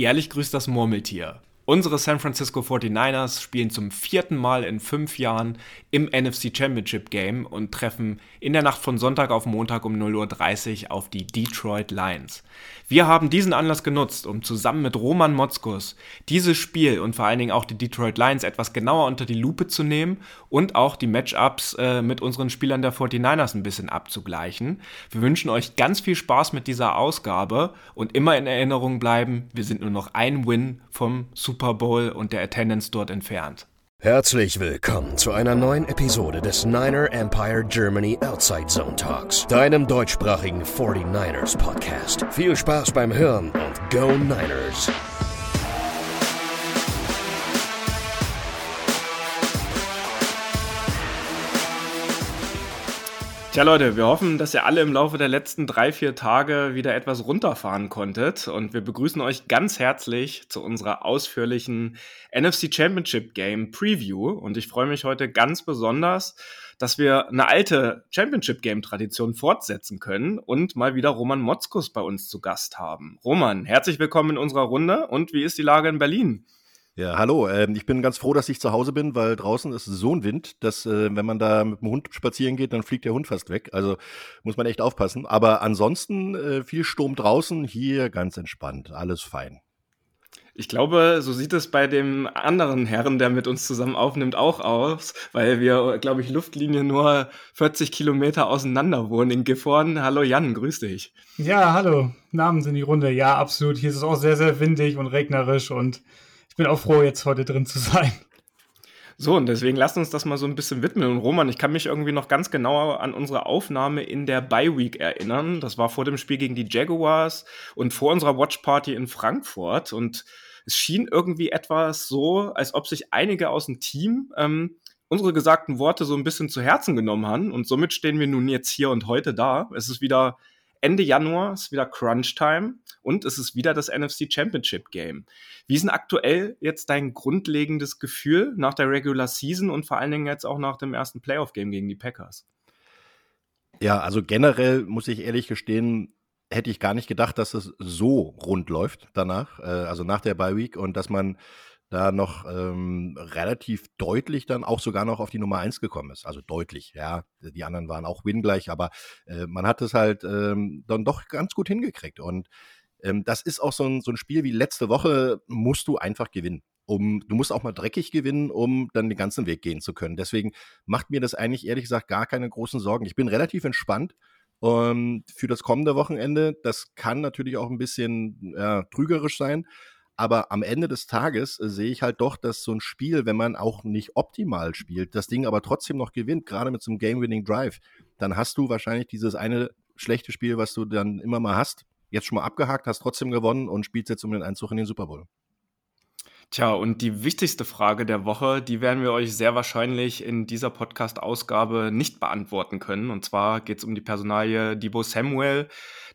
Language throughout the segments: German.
Jährlich grüßt das Murmeltier. Unsere San Francisco 49ers spielen zum vierten Mal in fünf Jahren im NFC Championship Game und treffen in der Nacht von Sonntag auf Montag um 0.30 Uhr auf die Detroit Lions. Wir haben diesen Anlass genutzt, um zusammen mit Roman Motzkus dieses Spiel und vor allen Dingen auch die Detroit Lions etwas genauer unter die Lupe zu nehmen und auch die Matchups äh, mit unseren Spielern der 49ers ein bisschen abzugleichen. Wir wünschen euch ganz viel Spaß mit dieser Ausgabe und immer in Erinnerung bleiben, wir sind nur noch ein Win vom Super Bowl und der Attendance dort entfernt. Herzlich willkommen zu einer neuen Episode des Niner Empire Germany Outside Zone Talks, deinem deutschsprachigen 49ers Podcast. Viel Spaß beim Hören und Go Niners! Tja Leute, wir hoffen, dass ihr alle im Laufe der letzten drei, vier Tage wieder etwas runterfahren konntet und wir begrüßen euch ganz herzlich zu unserer ausführlichen NFC Championship Game Preview und ich freue mich heute ganz besonders, dass wir eine alte Championship Game Tradition fortsetzen können und mal wieder Roman Motzkus bei uns zu Gast haben. Roman, herzlich willkommen in unserer Runde und wie ist die Lage in Berlin? Ja, hallo. Ähm, ich bin ganz froh, dass ich zu Hause bin, weil draußen ist so ein Wind, dass äh, wenn man da mit dem Hund spazieren geht, dann fliegt der Hund fast weg. Also muss man echt aufpassen. Aber ansonsten äh, viel Sturm draußen, hier ganz entspannt, alles fein. Ich glaube, so sieht es bei dem anderen Herren, der mit uns zusammen aufnimmt, auch aus, weil wir, glaube ich, Luftlinie nur 40 Kilometer auseinander wohnen in Gifhorn. Hallo Jan, grüß dich. Ja, hallo. Namen sind die Runde. Ja, absolut. Hier ist es auch sehr, sehr windig und regnerisch und ich bin auch froh, jetzt heute drin zu sein. So, und deswegen lasst uns das mal so ein bisschen widmen. Und Roman, ich kann mich irgendwie noch ganz genau an unsere Aufnahme in der Bye Week erinnern. Das war vor dem Spiel gegen die Jaguars und vor unserer Watch Party in Frankfurt. Und es schien irgendwie etwas so, als ob sich einige aus dem Team ähm, unsere gesagten Worte so ein bisschen zu Herzen genommen haben. Und somit stehen wir nun jetzt hier und heute da. Es ist wieder Ende Januar, ist wieder Crunch Time und es ist wieder das NFC Championship Game. Wie ist denn aktuell jetzt dein grundlegendes Gefühl nach der Regular Season und vor allen Dingen jetzt auch nach dem ersten Playoff Game gegen die Packers? Ja, also generell muss ich ehrlich gestehen, hätte ich gar nicht gedacht, dass es so rund läuft danach, äh, also nach der Bye Week und dass man da noch ähm, relativ deutlich dann auch sogar noch auf die Nummer eins gekommen ist. Also deutlich, ja. Die anderen waren auch wingleich, aber äh, man hat es halt ähm, dann doch ganz gut hingekriegt. Und ähm, das ist auch so ein, so ein Spiel wie letzte Woche, musst du einfach gewinnen. Um, du musst auch mal dreckig gewinnen, um dann den ganzen Weg gehen zu können. Deswegen macht mir das eigentlich ehrlich gesagt gar keine großen Sorgen. Ich bin relativ entspannt um, ähm, für das kommende Wochenende. Das kann natürlich auch ein bisschen ja, trügerisch sein, aber am Ende des Tages äh, sehe ich halt doch, dass so ein Spiel, wenn man auch nicht optimal spielt, das Ding aber trotzdem noch gewinnt, gerade mit so einem Game-Winning Drive, dann hast du wahrscheinlich dieses eine schlechte Spiel, was du dann immer mal hast, jetzt schon mal abgehakt, hast trotzdem gewonnen und spielst jetzt um den Einzug in den Super Bowl. Tja, und die wichtigste Frage der Woche, die werden wir euch sehr wahrscheinlich in dieser Podcast-Ausgabe nicht beantworten können. Und zwar geht es um die Personalie Debo Samuel.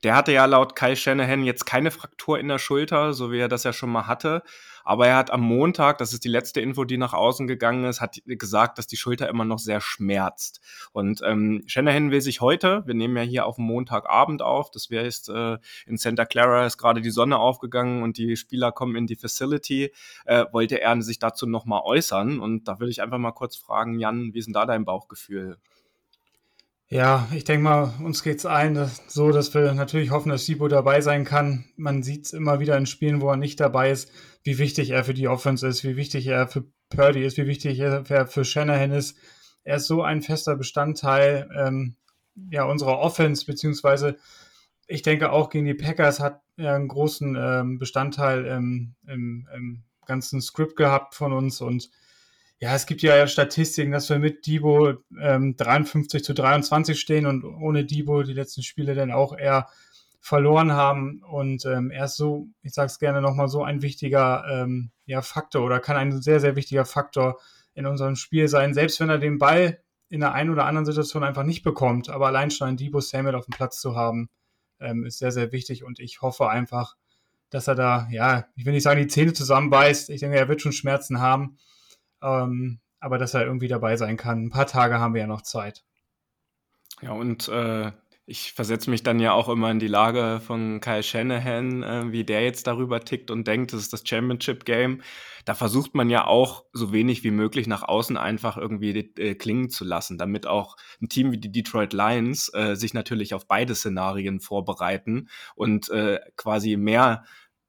Der hatte ja laut Kyle Shanahan jetzt keine Fraktur in der Schulter, so wie er das ja schon mal hatte. Aber er hat am Montag, das ist die letzte Info, die nach außen gegangen ist, hat gesagt, dass die Schulter immer noch sehr schmerzt. Und ähm, Shanahan will sich heute, wir nehmen ja hier auf Montagabend auf, das heißt, äh, in Santa Clara ist gerade die Sonne aufgegangen und die Spieler kommen in die Facility, äh, wollte er sich dazu nochmal äußern. Und da würde ich einfach mal kurz fragen, Jan, wie ist denn da dein Bauchgefühl? Ja, ich denke mal, uns geht es allen dass, so, dass wir natürlich hoffen, dass Sibo dabei sein kann. Man sieht es immer wieder in Spielen, wo er nicht dabei ist, wie wichtig er für die Offense ist, wie wichtig er für Purdy ist, wie wichtig er für Shanahan ist. Er ist so ein fester Bestandteil ähm, ja, unserer Offense, beziehungsweise ich denke auch gegen die Packers hat er einen großen ähm, Bestandteil im, im, im ganzen Skript gehabt von uns und ja, es gibt ja Statistiken, dass wir mit Debo ähm, 53 zu 23 stehen und ohne Debo die letzten Spiele dann auch eher verloren haben. Und ähm, er ist so, ich sage es gerne nochmal, so ein wichtiger ähm, ja, Faktor oder kann ein sehr, sehr wichtiger Faktor in unserem Spiel sein, selbst wenn er den Ball in der einen oder anderen Situation einfach nicht bekommt. Aber allein schon ein Debo Samuel auf dem Platz zu haben, ähm, ist sehr, sehr wichtig. Und ich hoffe einfach, dass er da, ja, ich will nicht sagen, die Zähne zusammenbeißt. Ich denke, er wird schon Schmerzen haben. Ähm, aber dass er irgendwie dabei sein kann. Ein paar Tage haben wir ja noch Zeit. Ja, und äh, Ich versetze mich dann ja auch immer in die Lage von Kyle Shanahan, äh, wie der jetzt darüber tickt und denkt, das ist das Championship-Game. Da versucht man ja auch so wenig wie möglich nach außen einfach irgendwie äh, klingen zu lassen, damit auch ein Team wie die Detroit Lions äh, sich natürlich auf beide Szenarien vorbereiten und äh, quasi mehr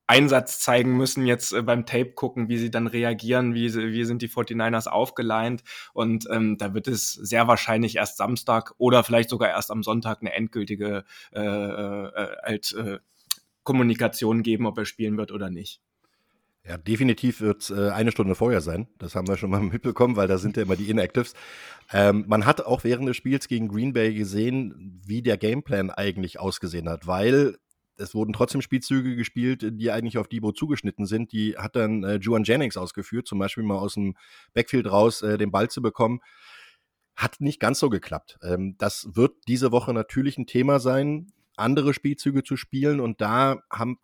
Einsatz zeigen müssen, jetzt äh, beim Tape gucken, wie sie dann reagieren, wie, sie, wie sind die 49ers aufgeleint. Und ähm, da wird es sehr wahrscheinlich erst Samstag oder vielleicht sogar erst am Sonntag eine endgültige äh, äh, halt, äh, Kommunikation geben, ob er spielen wird oder nicht. Ja, definitiv wird es äh, eine Stunde vorher sein. Das haben wir schon mal mitbekommen, weil da sind ja immer die Inactives. Ähm, man hat auch während des Spiels gegen Green Bay gesehen, wie der Gameplan eigentlich ausgesehen hat, weil es wurden trotzdem Spielzüge gespielt, die eigentlich auf Debo zugeschnitten sind. Die hat dann äh, Juan Jennings ausgeführt, zum Beispiel mal aus dem Backfield raus äh, den Ball zu bekommen. Hat nicht ganz so geklappt. Ähm, das wird diese Woche natürlich ein Thema sein, andere Spielzüge zu spielen. Und da haben,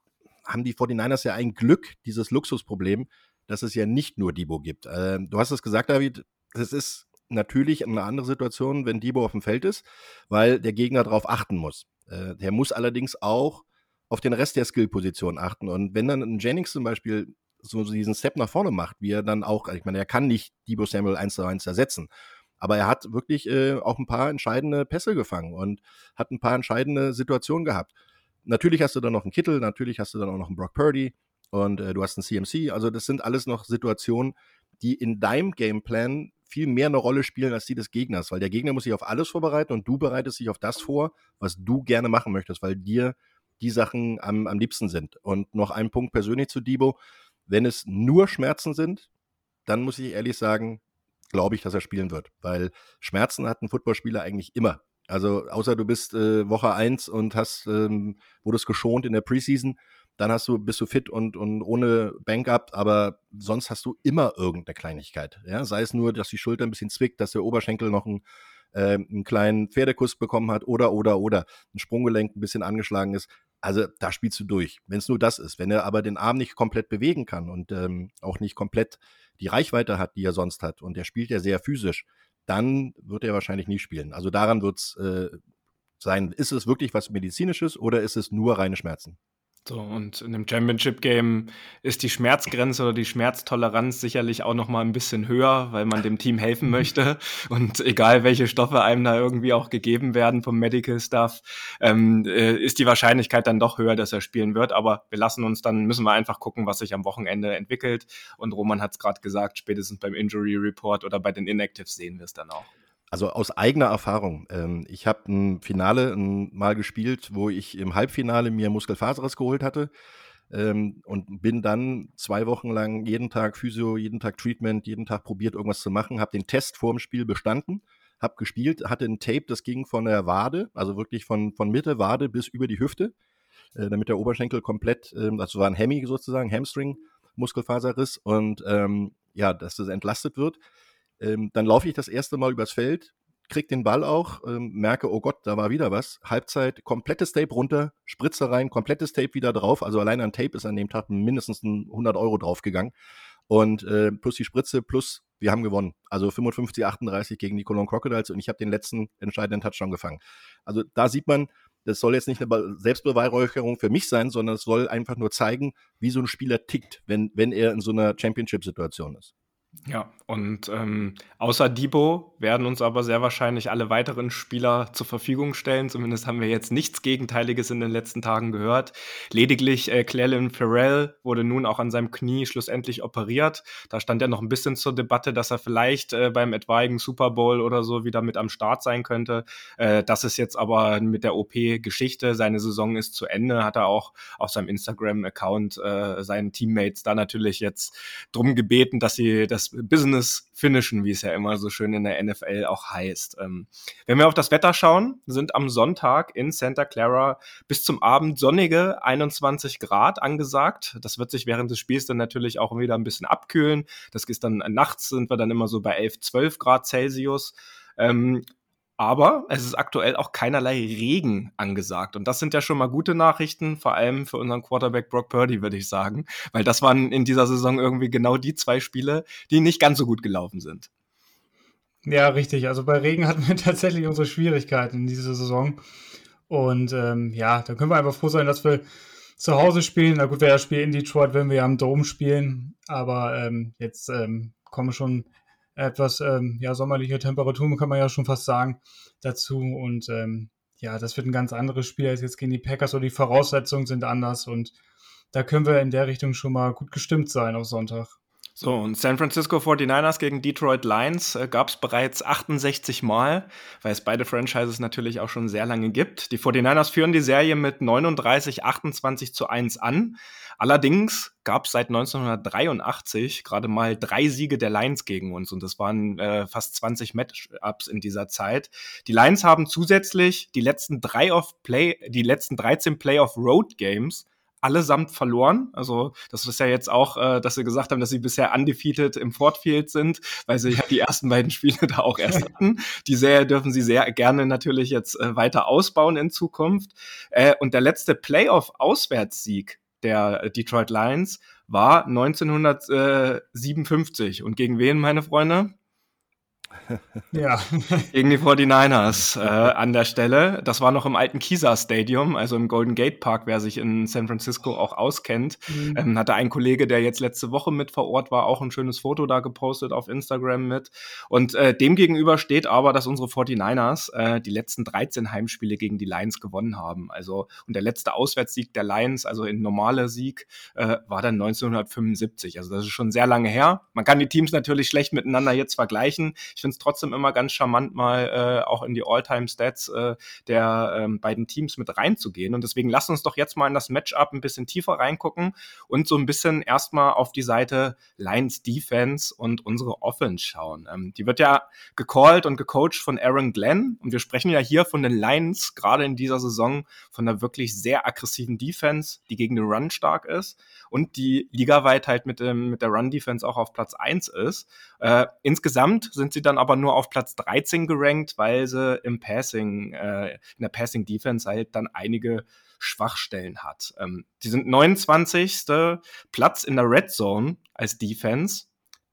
haben die 49ers ja ein Glück, dieses Luxusproblem, dass es ja nicht nur Debo gibt. Äh, du hast es gesagt, David, es ist natürlich eine andere Situation, wenn Debo auf dem Feld ist, weil der Gegner darauf achten muss. Äh, der muss allerdings auch auf den Rest der Skill-Position achten. Und wenn dann ein Jennings zum Beispiel so diesen Step nach vorne macht, wie er dann auch, ich meine, er kann nicht Debo Samuel eins zu eins ersetzen, aber er hat wirklich äh, auch ein paar entscheidende Pässe gefangen und hat ein paar entscheidende Situationen gehabt. Natürlich hast du dann noch einen Kittel, natürlich hast du dann auch noch einen Brock Purdy und äh, du hast einen CMC. Also das sind alles noch Situationen, die in deinem Gameplan viel mehr eine Rolle spielen als die des Gegners, weil der Gegner muss sich auf alles vorbereiten und du bereitest dich auf das vor, was du gerne machen möchtest, weil dir die Sachen am, am liebsten sind. Und noch ein Punkt persönlich zu Debo. Wenn es nur Schmerzen sind, dann muss ich ehrlich sagen, glaube ich, dass er spielen wird. Weil Schmerzen hat ein Footballspieler eigentlich immer. Also außer du bist äh, Woche 1 und hast, ähm, wurdest geschont in der Preseason, dann hast du, bist du fit und, und ohne Bank-up, aber sonst hast du immer irgendeine Kleinigkeit. Ja? Sei es nur, dass die Schulter ein bisschen zwickt, dass der Oberschenkel noch ein, äh, einen kleinen Pferdekuss bekommen hat oder, oder, oder ein Sprunggelenk ein bisschen angeschlagen ist. Also da spielst du durch, wenn es nur das ist. Wenn er aber den Arm nicht komplett bewegen kann und ähm, auch nicht komplett die Reichweite hat, die er sonst hat, und er spielt ja sehr physisch, dann wird er wahrscheinlich nie spielen. Also daran wird es äh, sein, ist es wirklich was Medizinisches oder ist es nur reine Schmerzen? So, und in einem Championship-Game ist die Schmerzgrenze oder die Schmerztoleranz sicherlich auch noch mal ein bisschen höher, weil man dem Team helfen möchte. Und egal, welche Stoffe einem da irgendwie auch gegeben werden vom Medical Staff, ähm, äh, ist die Wahrscheinlichkeit dann doch höher, dass er spielen wird. Aber wir lassen uns dann, müssen wir einfach gucken, was sich am Wochenende entwickelt. Und Roman hat es gerade gesagt, spätestens beim Injury Report oder bei den Inactives sehen wir es dann auch. Also aus eigener Erfahrung. Ähm, ich habe ein Finale mal gespielt, wo ich im Halbfinale mir Muskelfaserriss geholt hatte ähm, und bin dann zwei Wochen lang jeden Tag Physio, jeden Tag Treatment, jeden Tag probiert, irgendwas zu machen, habe den Test vor dem Spiel bestanden, habe gespielt, hatte ein Tape, das ging von der Wade, also wirklich von, von Mitte Wade bis über die Hüfte, äh, damit der Oberschenkel komplett, ähm, also war ein Hemi sozusagen, Hamstring, Muskelfaserriss und ähm, ja, dass das entlastet wird. Ähm, dann laufe ich das erste Mal übers Feld, krieg den Ball auch, ähm, merke, oh Gott, da war wieder was. Halbzeit, komplettes Tape runter, Spritze rein, komplettes Tape wieder drauf. Also allein an Tape ist an dem Tag mindestens 100 Euro draufgegangen. Und äh, plus die Spritze, plus wir haben gewonnen. Also 55, 38 gegen die Cologne Crocodiles und ich habe den letzten entscheidenden Touchdown gefangen. Also da sieht man, das soll jetzt nicht eine Selbstbeweihräucherung für mich sein, sondern es soll einfach nur zeigen, wie so ein Spieler tickt, wenn, wenn er in so einer Championship-Situation ist. Ja, und ähm, außer Debo werden uns aber sehr wahrscheinlich alle weiteren Spieler zur Verfügung stellen. Zumindest haben wir jetzt nichts Gegenteiliges in den letzten Tagen gehört. Lediglich äh, Clelin Farrell wurde nun auch an seinem Knie schlussendlich operiert. Da stand ja noch ein bisschen zur Debatte, dass er vielleicht äh, beim etwaigen Super Bowl oder so wieder mit am Start sein könnte. Äh, das ist jetzt aber mit der OP Geschichte. Seine Saison ist zu Ende. Hat er auch auf seinem Instagram-Account äh, seinen Teammates da natürlich jetzt drum gebeten, dass sie das Business finishen, wie es ja immer so schön in der NFL auch heißt. Ähm, wenn wir auf das Wetter schauen, sind am Sonntag in Santa Clara bis zum Abend sonnige 21 Grad angesagt. Das wird sich während des Spiels dann natürlich auch wieder ein bisschen abkühlen. Das ist dann nachts sind wir dann immer so bei 11, 12 Grad Celsius. Ähm, aber es ist aktuell auch keinerlei Regen angesagt. Und das sind ja schon mal gute Nachrichten, vor allem für unseren Quarterback Brock Purdy, würde ich sagen. Weil das waren in dieser Saison irgendwie genau die zwei Spiele, die nicht ganz so gut gelaufen sind. Ja, richtig. Also bei Regen hatten wir tatsächlich unsere Schwierigkeiten in dieser Saison. Und ähm, ja, da können wir einfach froh sein, dass wir zu Hause spielen. Na gut, wäre das Spiel in Detroit, wenn wir am Dome spielen. Aber ähm, jetzt ähm, kommen schon etwas ähm, ja, sommerliche Temperaturen, kann man ja schon fast sagen, dazu. Und ähm, ja, das wird ein ganz anderes Spiel als jetzt gegen die Packers oder die Voraussetzungen sind anders. Und da können wir in der Richtung schon mal gut gestimmt sein auf Sonntag. So, und San Francisco 49ers gegen Detroit Lions äh, gab es bereits 68 Mal, weil es beide Franchises natürlich auch schon sehr lange gibt. Die 49ers führen die Serie mit 39, 28 zu 1 an. Allerdings gab es seit 1983 gerade mal drei Siege der Lions gegen uns und das waren äh, fast 20 Matchups in dieser Zeit. Die Lions haben zusätzlich die letzten drei of Play, die letzten 13 Playoff Road Games allesamt verloren. Also das ist ja jetzt auch, äh, dass sie gesagt haben, dass sie bisher undefeated im Fortfield sind, weil sie ja die ersten beiden Spiele da auch erst hatten. Die Serie dürfen sie sehr gerne natürlich jetzt äh, weiter ausbauen in Zukunft. Äh, und der letzte Playoff-Auswärtssieg der Detroit Lions war 1957. Und gegen wen, meine Freunde? Ja. Gegen die 49ers äh, an der Stelle. Das war noch im alten Kisa Stadium, also im Golden Gate Park, wer sich in San Francisco auch auskennt. Mhm. Ähm, hatte ein Kollege, der jetzt letzte Woche mit vor Ort war, auch ein schönes Foto da gepostet auf Instagram mit. Und äh, dem gegenüber steht aber, dass unsere 49ers äh, die letzten 13 Heimspiele gegen die Lions gewonnen haben. Also, und der letzte Auswärtssieg der Lions, also in normaler Sieg, äh, war dann 1975. Also das ist schon sehr lange her. Man kann die Teams natürlich schlecht miteinander jetzt vergleichen. Ich finde es trotzdem immer ganz charmant, mal äh, auch in die All-Time-Stats äh, der ähm, beiden Teams mit reinzugehen. Und deswegen lass uns doch jetzt mal in das Matchup ein bisschen tiefer reingucken und so ein bisschen erstmal auf die Seite Lions Defense und unsere Offense schauen. Ähm, die wird ja gecallt und gecoacht von Aaron Glenn. Und wir sprechen ja hier von den Lions, gerade in dieser Saison, von einer wirklich sehr aggressiven Defense, die gegen den Run stark ist und die ligaweit halt mit, dem, mit der Run-Defense auch auf Platz eins ist. Äh, insgesamt sind sie dann aber nur auf Platz 13 gerankt, weil sie im Passing, äh, in der Passing Defense halt dann einige Schwachstellen hat. Ähm, die sind 29. Platz in der Red Zone als Defense.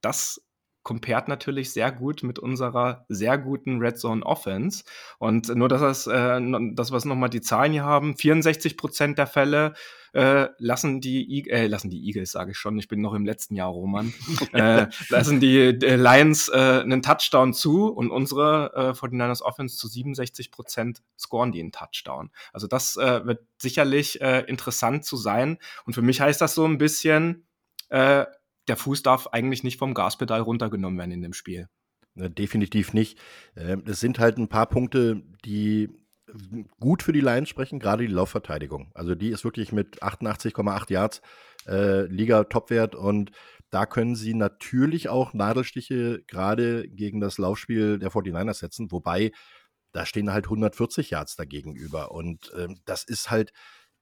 Das compared natürlich sehr gut mit unserer sehr guten Red Zone Offense. Und nur, dass, das, äh, dass wir nochmal die Zahlen hier haben, 64 Prozent der Fälle äh, lassen die äh, lassen die Eagles, sage ich schon, ich bin noch im letzten Jahr, Roman, äh, lassen die äh, Lions äh, einen Touchdown zu und unsere äh, 49ers Offense zu 67 Prozent scoren die einen Touchdown. Also das äh, wird sicherlich äh, interessant zu sein. Und für mich heißt das so ein bisschen, äh, der Fuß darf eigentlich nicht vom Gaspedal runtergenommen werden in dem Spiel. Definitiv nicht. Ähm, es sind halt ein paar Punkte, die gut für die Lions sprechen, gerade die Laufverteidigung. Also die ist wirklich mit 88,8 Yards äh, Liga-Topwert und da können sie natürlich auch Nadelstiche gerade gegen das Laufspiel der 49ers setzen, wobei da stehen halt 140 Yards dagegenüber und äh, das ist halt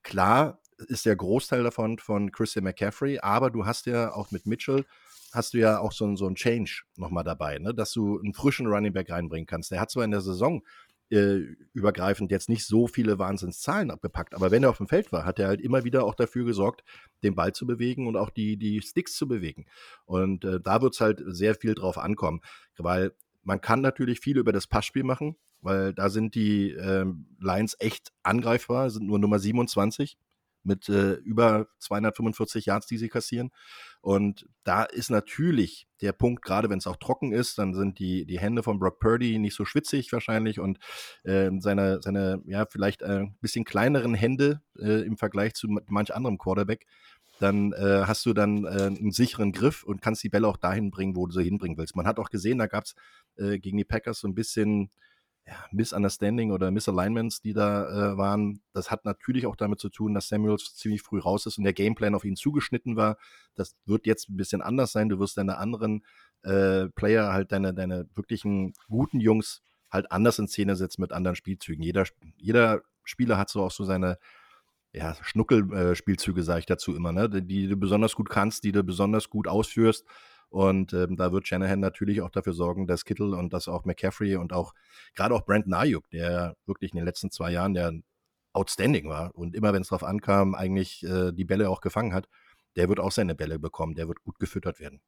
klar, ist der Großteil davon von Christian McCaffrey, aber du hast ja auch mit Mitchell hast du ja auch so, so ein Change nochmal dabei, ne? dass du einen frischen Running Back reinbringen kannst. Der hat zwar in der Saison äh, übergreifend jetzt nicht so viele Wahnsinnszahlen abgepackt. Aber wenn er auf dem Feld war, hat er halt immer wieder auch dafür gesorgt, den Ball zu bewegen und auch die, die Sticks zu bewegen. Und äh, da wird es halt sehr viel drauf ankommen, weil man kann natürlich viel über das Passspiel machen, weil da sind die ähm, Lines echt angreifbar, sind nur Nummer 27 mit äh, über 245 Yards, die sie kassieren. Und da ist natürlich der Punkt, gerade wenn es auch trocken ist, dann sind die, die Hände von Brock Purdy nicht so schwitzig wahrscheinlich und äh, seine, seine, ja, vielleicht ein äh, bisschen kleineren Hände äh, im Vergleich zu manch anderem Quarterback. Dann äh, hast du dann äh, einen sicheren Griff und kannst die Bälle auch dahin bringen, wo du sie hinbringen willst. Man hat auch gesehen, da gab es gegen die Packers so ein bisschen ja, Misunderstanding oder Misalignments, die da äh, waren. Das hat natürlich auch damit zu tun, dass Samuels ziemlich früh raus ist und der Gameplan auf ihn zugeschnitten war. Das wird jetzt ein bisschen anders sein. Du wirst deine anderen äh, Player, halt deine, deine wirklichen guten Jungs halt anders in Szene setzen mit anderen Spielzügen. Jeder, jeder Spieler hat so auch so seine ja, Schnuckelspielzüge, äh, sage ich dazu immer, ne? die, die du besonders gut kannst, die du besonders gut ausführst. Und ähm, da wird Shanahan natürlich auch dafür sorgen, dass Kittel und dass auch McCaffrey und auch gerade auch Brandon Ayuk, der wirklich in den letzten zwei Jahren der outstanding war und immer, wenn es darauf ankam, eigentlich äh, die Bälle auch gefangen hat, der wird auch seine Bälle bekommen, der wird gut gefüttert werden.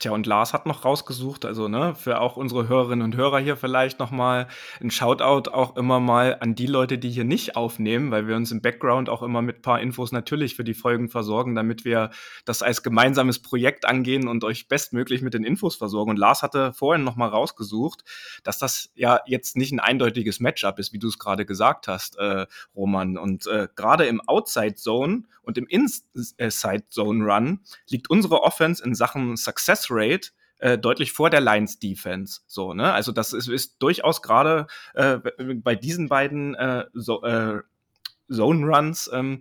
Tja, und Lars hat noch rausgesucht, also ne, für auch unsere Hörerinnen und Hörer hier vielleicht nochmal ein Shoutout auch immer mal an die Leute, die hier nicht aufnehmen, weil wir uns im Background auch immer mit paar Infos natürlich für die Folgen versorgen, damit wir das als gemeinsames Projekt angehen und euch bestmöglich mit den Infos versorgen. Und Lars hatte vorhin nochmal rausgesucht, dass das ja jetzt nicht ein eindeutiges Matchup ist, wie du es gerade gesagt hast, äh, Roman. Und äh, gerade im Outside Zone und im Inside Zone Run liegt unsere Offense in Sachen Success Rate äh, deutlich vor der Lions Defense. So, ne? Also das ist, ist durchaus gerade äh, bei diesen beiden äh, so, äh, Zone Runs ähm,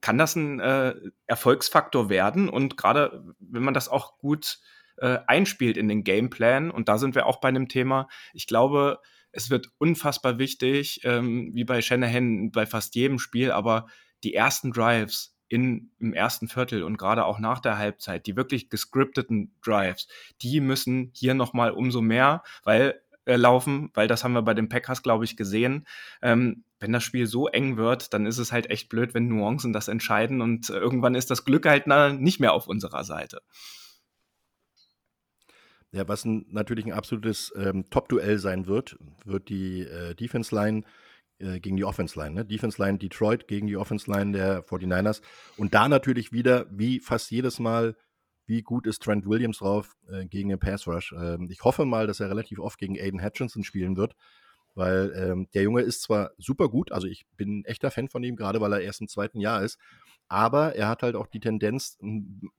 kann das ein äh, Erfolgsfaktor werden und gerade wenn man das auch gut äh, einspielt in den Gameplan und da sind wir auch bei einem Thema. Ich glaube, es wird unfassbar wichtig, ähm, wie bei Shanahan bei fast jedem Spiel, aber die ersten Drives in, im ersten Viertel und gerade auch nach der Halbzeit, die wirklich gescripteten Drives, die müssen hier nochmal umso mehr, weil äh, laufen, weil das haben wir bei den Packers, glaube ich, gesehen. Ähm, wenn das Spiel so eng wird, dann ist es halt echt blöd, wenn Nuancen das entscheiden und äh, irgendwann ist das Glück halt na, nicht mehr auf unserer Seite. Ja, was ein, natürlich ein absolutes ähm, Top-Duell sein wird, wird die äh, Defense-Line äh, gegen die Offense Line. Ne? Defense Line Detroit gegen die Offense Line der 49ers. Und da natürlich wieder, wie fast jedes Mal, wie gut ist Trent Williams drauf äh, gegen den Pass Rush. Ähm, ich hoffe mal, dass er relativ oft gegen Aiden Hutchinson spielen wird, weil ähm, der Junge ist zwar super gut, also ich bin ein echter Fan von ihm, gerade weil er erst im zweiten Jahr ist, aber er hat halt auch die Tendenz,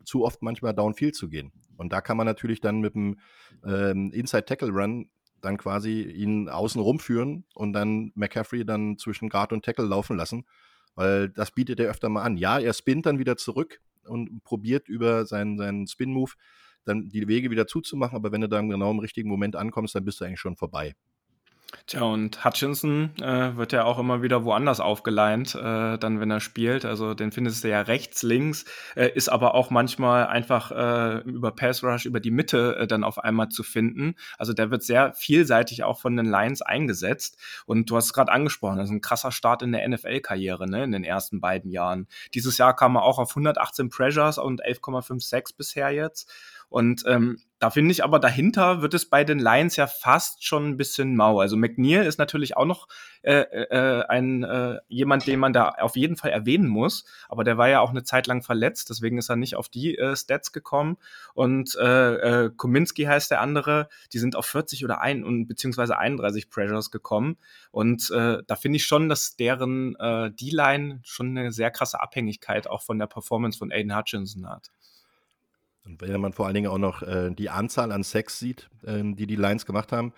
zu oft manchmal downfield zu gehen. Und da kann man natürlich dann mit dem ähm, Inside Tackle Run dann quasi ihn außen rumführen und dann McCaffrey dann zwischen Guard und Tackle laufen lassen, weil das bietet er öfter mal an. Ja, er spinnt dann wieder zurück und probiert über seinen, seinen Spin-Move dann die Wege wieder zuzumachen, aber wenn du dann genau im richtigen Moment ankommst, dann bist du eigentlich schon vorbei. Tja, und Hutchinson äh, wird ja auch immer wieder woanders aufgeleint, äh, dann wenn er spielt. Also den findest du ja rechts, links, äh, ist aber auch manchmal einfach äh, über Pass Rush, über die Mitte äh, dann auf einmal zu finden. Also der wird sehr vielseitig auch von den Lions eingesetzt. Und du hast es gerade angesprochen, das ist ein krasser Start in der NFL-Karriere, ne, in den ersten beiden Jahren. Dieses Jahr kam er auch auf 118 Pressures und 11,56 bisher jetzt. Und ähm, da finde ich aber dahinter wird es bei den Lions ja fast schon ein bisschen mau. Also McNeil ist natürlich auch noch äh, äh, ein äh, jemand, den man da auf jeden Fall erwähnen muss. Aber der war ja auch eine Zeit lang verletzt, deswegen ist er nicht auf die äh, Stats gekommen. Und äh, äh, Kominski heißt der andere, die sind auf 40 oder ein und beziehungsweise 31 Pressures gekommen. Und äh, da finde ich schon, dass deren äh, D-Line schon eine sehr krasse Abhängigkeit auch von der Performance von Aiden Hutchinson hat. Und wenn man vor allen Dingen auch noch äh, die Anzahl an Sex sieht, ähm, die die Lions gemacht haben,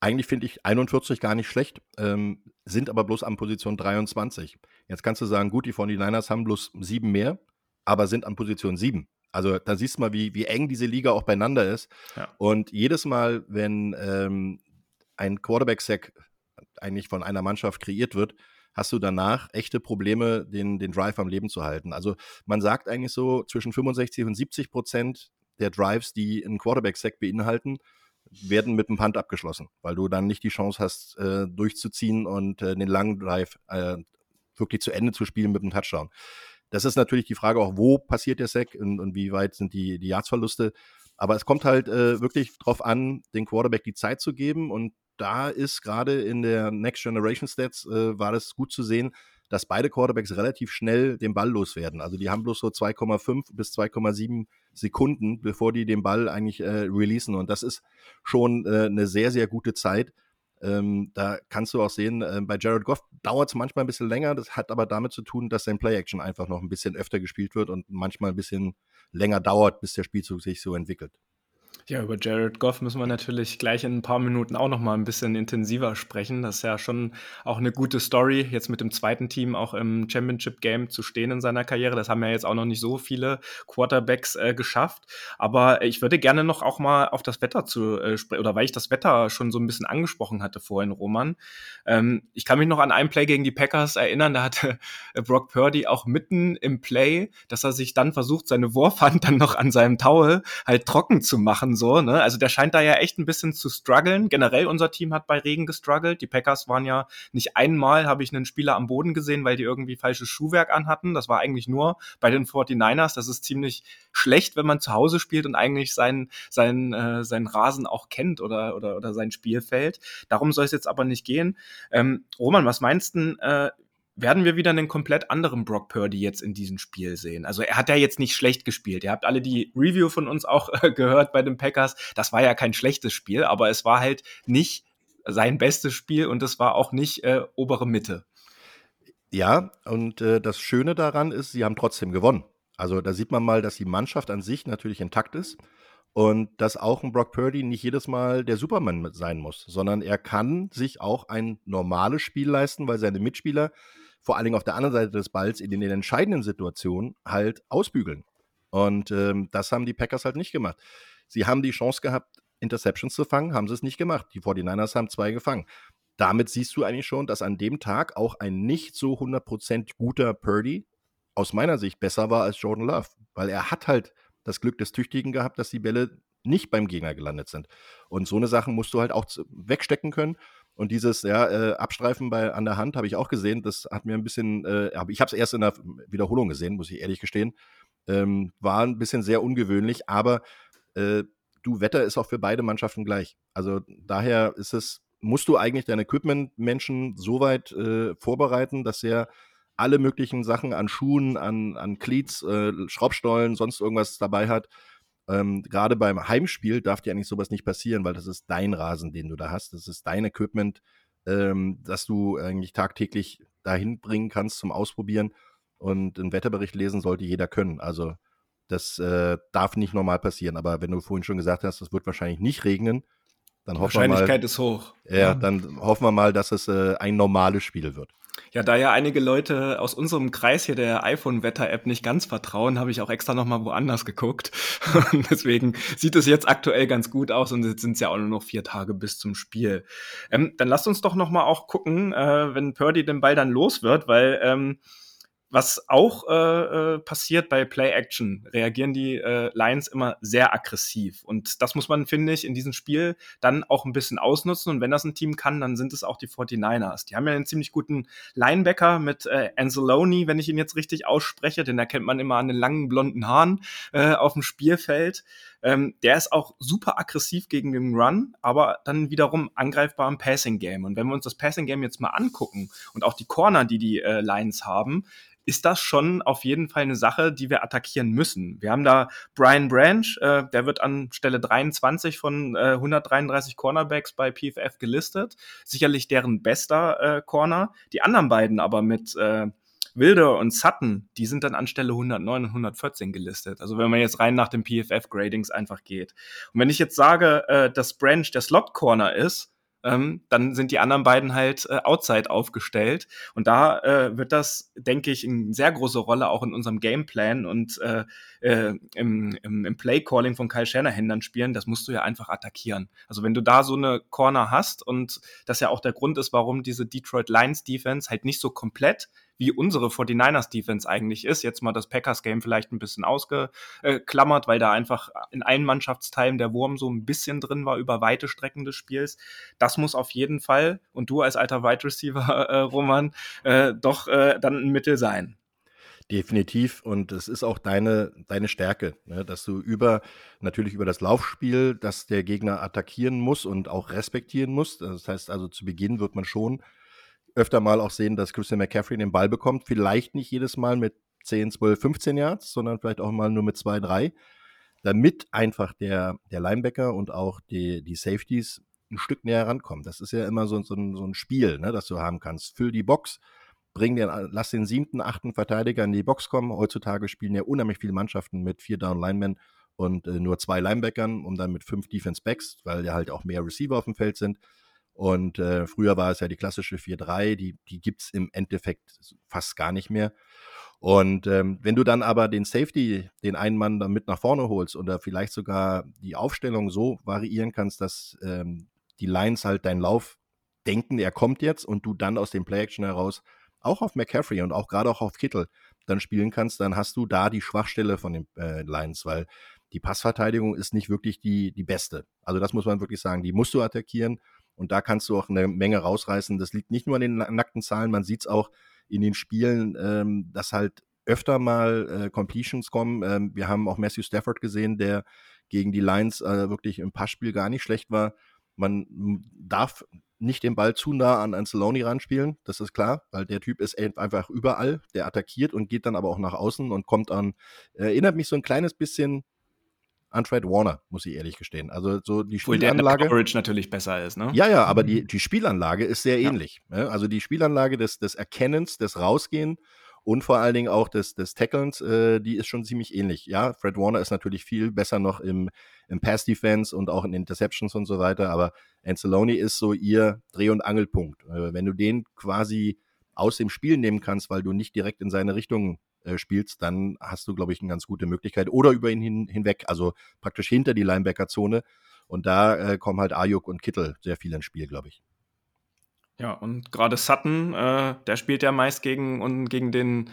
eigentlich finde ich 41 gar nicht schlecht, ähm, sind aber bloß an Position 23. Jetzt kannst du sagen, gut, die 49ers haben bloß sieben mehr, aber sind an Position 7. Also da siehst du mal, wie, wie eng diese Liga auch beieinander ist. Ja. Und jedes Mal, wenn ähm, ein Quarterback-Sack eigentlich von einer Mannschaft kreiert wird, hast du danach echte Probleme, den, den Drive am Leben zu halten. Also man sagt eigentlich so, zwischen 65 und 70 Prozent der Drives, die einen Quarterback-Sack beinhalten, werden mit dem Punt abgeschlossen, weil du dann nicht die Chance hast, äh, durchzuziehen und äh, den langen Drive äh, wirklich zu Ende zu spielen mit einem Touchdown. Das ist natürlich die Frage auch, wo passiert der Sack und, und wie weit sind die, die Yardsverluste. Aber es kommt halt äh, wirklich darauf an, den Quarterback die Zeit zu geben und da ist gerade in der Next Generation Stats äh, war das gut zu sehen, dass beide Quarterbacks relativ schnell den Ball loswerden. Also die haben bloß so 2,5 bis 2,7 Sekunden, bevor die den Ball eigentlich äh, releasen. Und das ist schon äh, eine sehr, sehr gute Zeit. Ähm, da kannst du auch sehen, äh, bei Jared Goff dauert es manchmal ein bisschen länger. Das hat aber damit zu tun, dass sein Play-Action einfach noch ein bisschen öfter gespielt wird und manchmal ein bisschen länger dauert, bis der Spielzug sich so entwickelt. Ja, über Jared Goff müssen wir natürlich gleich in ein paar Minuten auch noch mal ein bisschen intensiver sprechen. Das ist ja schon auch eine gute Story, jetzt mit dem zweiten Team auch im Championship Game zu stehen in seiner Karriere. Das haben ja jetzt auch noch nicht so viele Quarterbacks äh, geschafft. Aber ich würde gerne noch auch mal auf das Wetter zu äh, sprechen, oder weil ich das Wetter schon so ein bisschen angesprochen hatte vorhin, Roman. Ähm, ich kann mich noch an einen Play gegen die Packers erinnern. Da hatte äh, Brock Purdy auch mitten im Play, dass er sich dann versucht, seine Wurfhand dann noch an seinem Towel halt trocken zu machen und so. Ne? Also der scheint da ja echt ein bisschen zu strugglen. Generell unser Team hat bei Regen gestruggelt. Die Packers waren ja nicht einmal, habe ich einen Spieler am Boden gesehen, weil die irgendwie falsches Schuhwerk anhatten. Das war eigentlich nur bei den 49ers. Das ist ziemlich schlecht, wenn man zu Hause spielt und eigentlich seinen, seinen, äh, seinen Rasen auch kennt oder, oder, oder sein Spielfeld. Darum soll es jetzt aber nicht gehen. Ähm, Roman, was meinst du, äh, werden wir wieder einen komplett anderen Brock Purdy jetzt in diesem Spiel sehen. Also er hat ja jetzt nicht schlecht gespielt. Ihr habt alle die Review von uns auch äh, gehört bei den Packers. Das war ja kein schlechtes Spiel, aber es war halt nicht sein bestes Spiel und es war auch nicht äh, obere Mitte. Ja, und äh, das Schöne daran ist, sie haben trotzdem gewonnen. Also da sieht man mal, dass die Mannschaft an sich natürlich intakt ist und dass auch ein Brock Purdy nicht jedes Mal der Superman sein muss, sondern er kann sich auch ein normales Spiel leisten, weil seine Mitspieler vor allen Dingen auf der anderen Seite des Balls in den entscheidenden Situationen halt ausbügeln. Und ähm, das haben die Packers halt nicht gemacht. Sie haben die Chance gehabt, Interceptions zu fangen, haben sie es nicht gemacht. Die 49ers haben zwei gefangen. Damit siehst du eigentlich schon, dass an dem Tag auch ein nicht so 100% guter Purdy aus meiner Sicht besser war als Jordan Love, weil er hat halt das Glück des Tüchtigen gehabt, dass die Bälle nicht beim Gegner gelandet sind. Und so eine Sache musst du halt auch wegstecken können. Und dieses ja, äh, Abstreifen bei, an der Hand habe ich auch gesehen. Das hat mir ein bisschen, äh, ich habe es erst in der Wiederholung gesehen, muss ich ehrlich gestehen. Ähm, war ein bisschen sehr ungewöhnlich, aber äh, du, Wetter ist auch für beide Mannschaften gleich. Also daher ist es, musst du eigentlich deine Equipment-Menschen so weit äh, vorbereiten, dass er alle möglichen Sachen an Schuhen, an, an Cleats, äh, Schraubstollen, sonst irgendwas dabei hat, ähm, Gerade beim Heimspiel darf dir eigentlich sowas nicht passieren, weil das ist dein Rasen, den du da hast. Das ist dein Equipment, ähm, das du eigentlich tagtäglich dahin bringen kannst zum Ausprobieren. Und einen Wetterbericht lesen sollte jeder können. Also das äh, darf nicht normal passieren. Aber wenn du vorhin schon gesagt hast, es wird wahrscheinlich nicht regnen, dann hoffen wir mal. Wahrscheinlichkeit ist hoch. Ja, dann hoffen wir mal, dass es äh, ein normales Spiel wird. Ja, da ja einige Leute aus unserem Kreis hier der iPhone-Wetter-App nicht ganz vertrauen, habe ich auch extra noch mal woanders geguckt. Und deswegen sieht es jetzt aktuell ganz gut aus und jetzt sind es ja auch nur noch vier Tage bis zum Spiel. Ähm, dann lasst uns doch noch mal auch gucken, äh, wenn Purdy den Ball dann los wird, weil ähm, was auch äh, äh, passiert bei Play Action, reagieren die äh, Lions immer sehr aggressiv. Und das muss man, finde ich, in diesem Spiel dann auch ein bisschen ausnutzen. Und wenn das ein Team kann, dann sind es auch die 49ers. Die haben ja einen ziemlich guten Linebacker mit äh, Anzalone, wenn ich ihn jetzt richtig ausspreche. Den erkennt man immer an den langen blonden Haaren äh, auf dem Spielfeld. Ähm, der ist auch super aggressiv gegen den Run, aber dann wiederum angreifbar im Passing Game. Und wenn wir uns das Passing Game jetzt mal angucken und auch die Corner, die die äh, Lions haben, ist das schon auf jeden Fall eine Sache, die wir attackieren müssen. Wir haben da Brian Branch, äh, der wird an Stelle 23 von äh, 133 Cornerbacks bei PFF gelistet. Sicherlich deren bester äh, Corner. Die anderen beiden aber mit äh, Wilder und Sutton, die sind dann an Stelle 109 und 114 gelistet. Also wenn man jetzt rein nach den PFF-Gradings einfach geht. Und wenn ich jetzt sage, äh, dass Branch der Slot-Corner ist, ähm, dann sind die anderen beiden halt äh, outside aufgestellt. Und da äh, wird das, denke ich, eine sehr große Rolle auch in unserem Gameplan und äh, äh, im, im, im Play-Calling von Kyle Shanahan dann spielen. Das musst du ja einfach attackieren. Also wenn du da so eine Corner hast und das ja auch der Grund ist, warum diese Detroit Lions Defense halt nicht so komplett wie unsere 49ers Defense eigentlich ist. Jetzt mal das Packers Game vielleicht ein bisschen ausgeklammert, weil da einfach in allen Mannschaftsteilen der Wurm so ein bisschen drin war über weite Strecken des Spiels. Das muss auf jeden Fall, und du als alter Wide Receiver, äh, Roman, äh, doch äh, dann ein Mittel sein. Definitiv. Und es ist auch deine, deine Stärke, ne? dass du über, natürlich über das Laufspiel, dass der Gegner attackieren muss und auch respektieren muss. Das heißt also, zu Beginn wird man schon öfter mal auch sehen, dass Christian McCaffrey den Ball bekommt. Vielleicht nicht jedes Mal mit 10, 12, 15 Yards, sondern vielleicht auch mal nur mit 2, 3. Damit einfach der, der Linebacker und auch die, die Safeties ein Stück näher rankommen. Das ist ja immer so, so, ein, so ein Spiel, ne, das du haben kannst. Füll die Box, bring den, lass den siebten, achten Verteidiger in die Box kommen. Heutzutage spielen ja unheimlich viele Mannschaften mit vier Down Linemen und äh, nur zwei Linebackern und dann mit fünf Defense Backs, weil ja halt auch mehr Receiver auf dem Feld sind. Und äh, früher war es ja die klassische 4-3, die, die gibt es im Endeffekt fast gar nicht mehr. Und ähm, wenn du dann aber den Safety, den einen Mann dann mit nach vorne holst oder vielleicht sogar die Aufstellung so variieren kannst, dass ähm, die Lines halt deinen Lauf denken, er kommt jetzt und du dann aus dem Play-Action heraus auch auf McCaffrey und auch gerade auch auf Kittel dann spielen kannst, dann hast du da die Schwachstelle von den äh, Lions, weil die Passverteidigung ist nicht wirklich die, die beste. Also das muss man wirklich sagen. Die musst du attackieren und da kannst du auch eine Menge rausreißen. Das liegt nicht nur an den nackten Zahlen, man sieht es auch in den Spielen, ähm, dass halt öfter mal äh, Completions kommen. Ähm, wir haben auch Matthew Stafford gesehen, der gegen die Lions äh, wirklich im Passspiel gar nicht schlecht war. Man darf nicht den Ball zu nah an Anceloni ranspielen, das ist klar, weil der Typ ist einfach überall, der attackiert und geht dann aber auch nach außen und kommt an, erinnert mich so ein kleines bisschen an Fred Warner, muss ich ehrlich gestehen. Also so die Spielanlage. der Coverage natürlich besser ist, ne? Ja, ja, aber die, mhm. die Spielanlage ist sehr ähnlich. Ja. Ne? Also die Spielanlage des, des Erkennens, des Rausgehen und vor allen Dingen auch des, des Tacklens, äh, die ist schon ziemlich ähnlich. Ja, Fred Warner ist natürlich viel besser noch im, im Pass-Defense und auch in Interceptions und so weiter, aber Anceloni ist so ihr Dreh- und Angelpunkt. Äh, wenn du den quasi aus dem Spiel nehmen kannst, weil du nicht direkt in seine Richtung äh, spielst, dann hast du, glaube ich, eine ganz gute Möglichkeit. Oder über ihn hin, hinweg, also praktisch hinter die Linebacker-Zone. Und da äh, kommen halt Ayuk und Kittel sehr viel ins Spiel, glaube ich. Ja, und gerade Sutton, äh, der spielt ja meist gegen und gegen den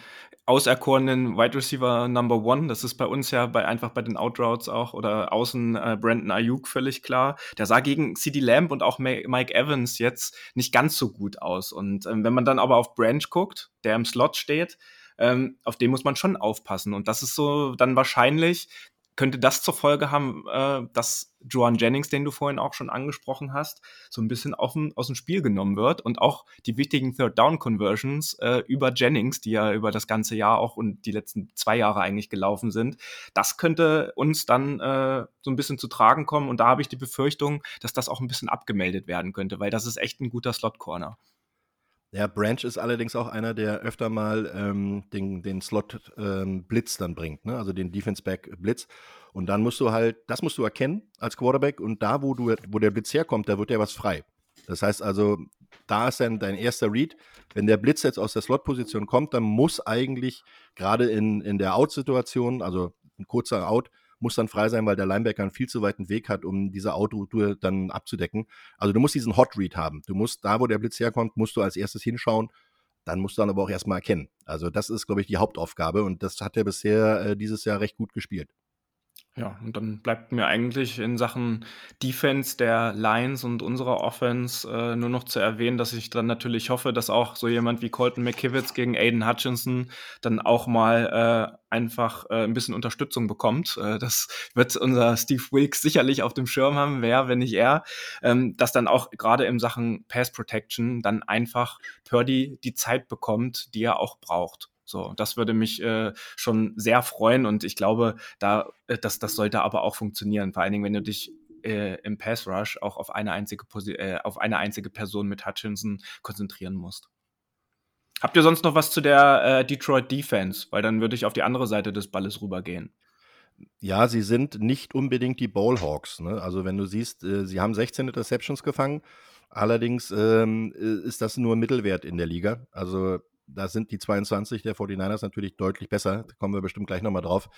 auserkorenen Wide Receiver Number One. Das ist bei uns ja bei einfach bei den Outroutes auch oder außen äh, Brandon Ayuk völlig klar. Der sah gegen CD Lamb und auch Mike Evans jetzt nicht ganz so gut aus. Und ähm, wenn man dann aber auf Branch guckt, der im Slot steht, ähm, auf den muss man schon aufpassen. Und das ist so dann wahrscheinlich, könnte das zur Folge haben, äh, dass Joan Jennings, den du vorhin auch schon angesprochen hast, so ein bisschen aus dem, aus dem Spiel genommen wird und auch die wichtigen Third-Down-Conversions äh, über Jennings, die ja über das ganze Jahr auch und die letzten zwei Jahre eigentlich gelaufen sind, das könnte uns dann äh, so ein bisschen zu tragen kommen und da habe ich die Befürchtung, dass das auch ein bisschen abgemeldet werden könnte, weil das ist echt ein guter Slot-Corner. Ja, Branch ist allerdings auch einer, der öfter mal ähm, den, den Slot ähm, Blitz dann bringt, ne? also den Defense Back Blitz. Und dann musst du halt, das musst du erkennen als Quarterback und da, wo du, wo der Blitz herkommt, da wird ja was frei. Das heißt also, da ist dann dein erster Read. Wenn der Blitz jetzt aus der Slot-Position kommt, dann muss eigentlich gerade in, in der Out-Situation, also ein kurzer Out, muss dann frei sein, weil der Linebacker einen viel zu weiten Weg hat, um diese Autotour dann abzudecken. Also du musst diesen Hot Read haben. Du musst da, wo der Blitz herkommt, musst du als erstes hinschauen. Dann musst du dann aber auch erstmal erkennen. Also das ist, glaube ich, die Hauptaufgabe und das hat er bisher äh, dieses Jahr recht gut gespielt. Ja, und dann bleibt mir eigentlich in Sachen Defense der Lions und unserer Offense äh, nur noch zu erwähnen, dass ich dann natürlich hoffe, dass auch so jemand wie Colton McKivitz gegen Aiden Hutchinson dann auch mal äh, einfach äh, ein bisschen Unterstützung bekommt. Äh, das wird unser Steve Wilkes sicherlich auf dem Schirm haben, wer, wenn nicht er, ähm, dass dann auch gerade in Sachen Pass Protection dann einfach Purdy die Zeit bekommt, die er auch braucht. So, das würde mich äh, schon sehr freuen und ich glaube, da, äh, das, das sollte aber auch funktionieren. Vor allen Dingen, wenn du dich äh, im Pass Rush auch auf eine einzige äh, auf eine einzige Person mit Hutchinson konzentrieren musst. Habt ihr sonst noch was zu der äh, Detroit Defense? Weil dann würde ich auf die andere Seite des Balles rübergehen. Ja, sie sind nicht unbedingt die Ballhawks. Ne? Also wenn du siehst, äh, sie haben 16 Interceptions gefangen. Allerdings ähm, ist das nur Mittelwert in der Liga. Also da sind die 22 der 49ers natürlich deutlich besser. Da kommen wir bestimmt gleich nochmal drauf.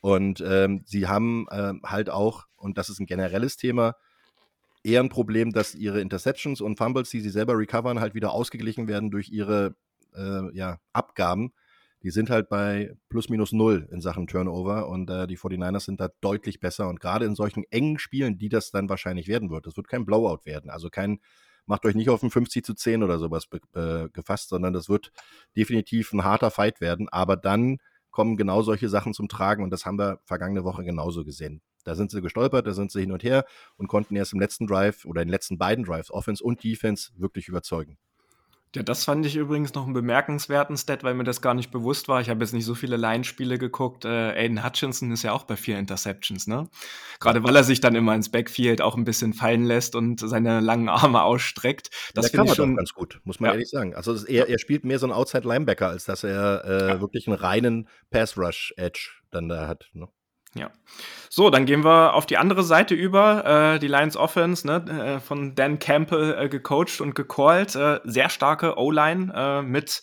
Und ähm, sie haben äh, halt auch, und das ist ein generelles Thema, eher ein Problem, dass ihre Interceptions und Fumbles, die sie selber recovern, halt wieder ausgeglichen werden durch ihre äh, ja, Abgaben. Die sind halt bei plus minus null in Sachen Turnover und äh, die 49ers sind da deutlich besser. Und gerade in solchen engen Spielen, die das dann wahrscheinlich werden wird, das wird kein Blowout werden, also kein macht euch nicht auf ein 50 zu 10 oder sowas äh, gefasst, sondern das wird definitiv ein harter Fight werden. Aber dann kommen genau solche Sachen zum Tragen und das haben wir vergangene Woche genauso gesehen. Da sind sie gestolpert, da sind sie hin und her und konnten erst im letzten Drive oder in den letzten beiden Drives, Offense und Defense, wirklich überzeugen. Ja, das fand ich übrigens noch einen bemerkenswerten Stat, weil mir das gar nicht bewusst war. Ich habe jetzt nicht so viele Line-Spiele geguckt. Äh, Aiden Hutchinson ist ja auch bei vier Interceptions, ne? Gerade weil er sich dann immer ins Backfield auch ein bisschen fallen lässt und seine langen Arme ausstreckt. Das finde ich schon ganz gut, muss man ja. ehrlich sagen. Also er, er spielt mehr so einen Outside-Linebacker, als dass er äh, ja. wirklich einen reinen Pass-Rush-Edge dann da hat. Ne? Ja. So, dann gehen wir auf die andere Seite über. Äh, die Lions Offense, ne, äh, von Dan Campbell äh, gecoacht und gecallt. Äh, sehr starke O-Line äh, mit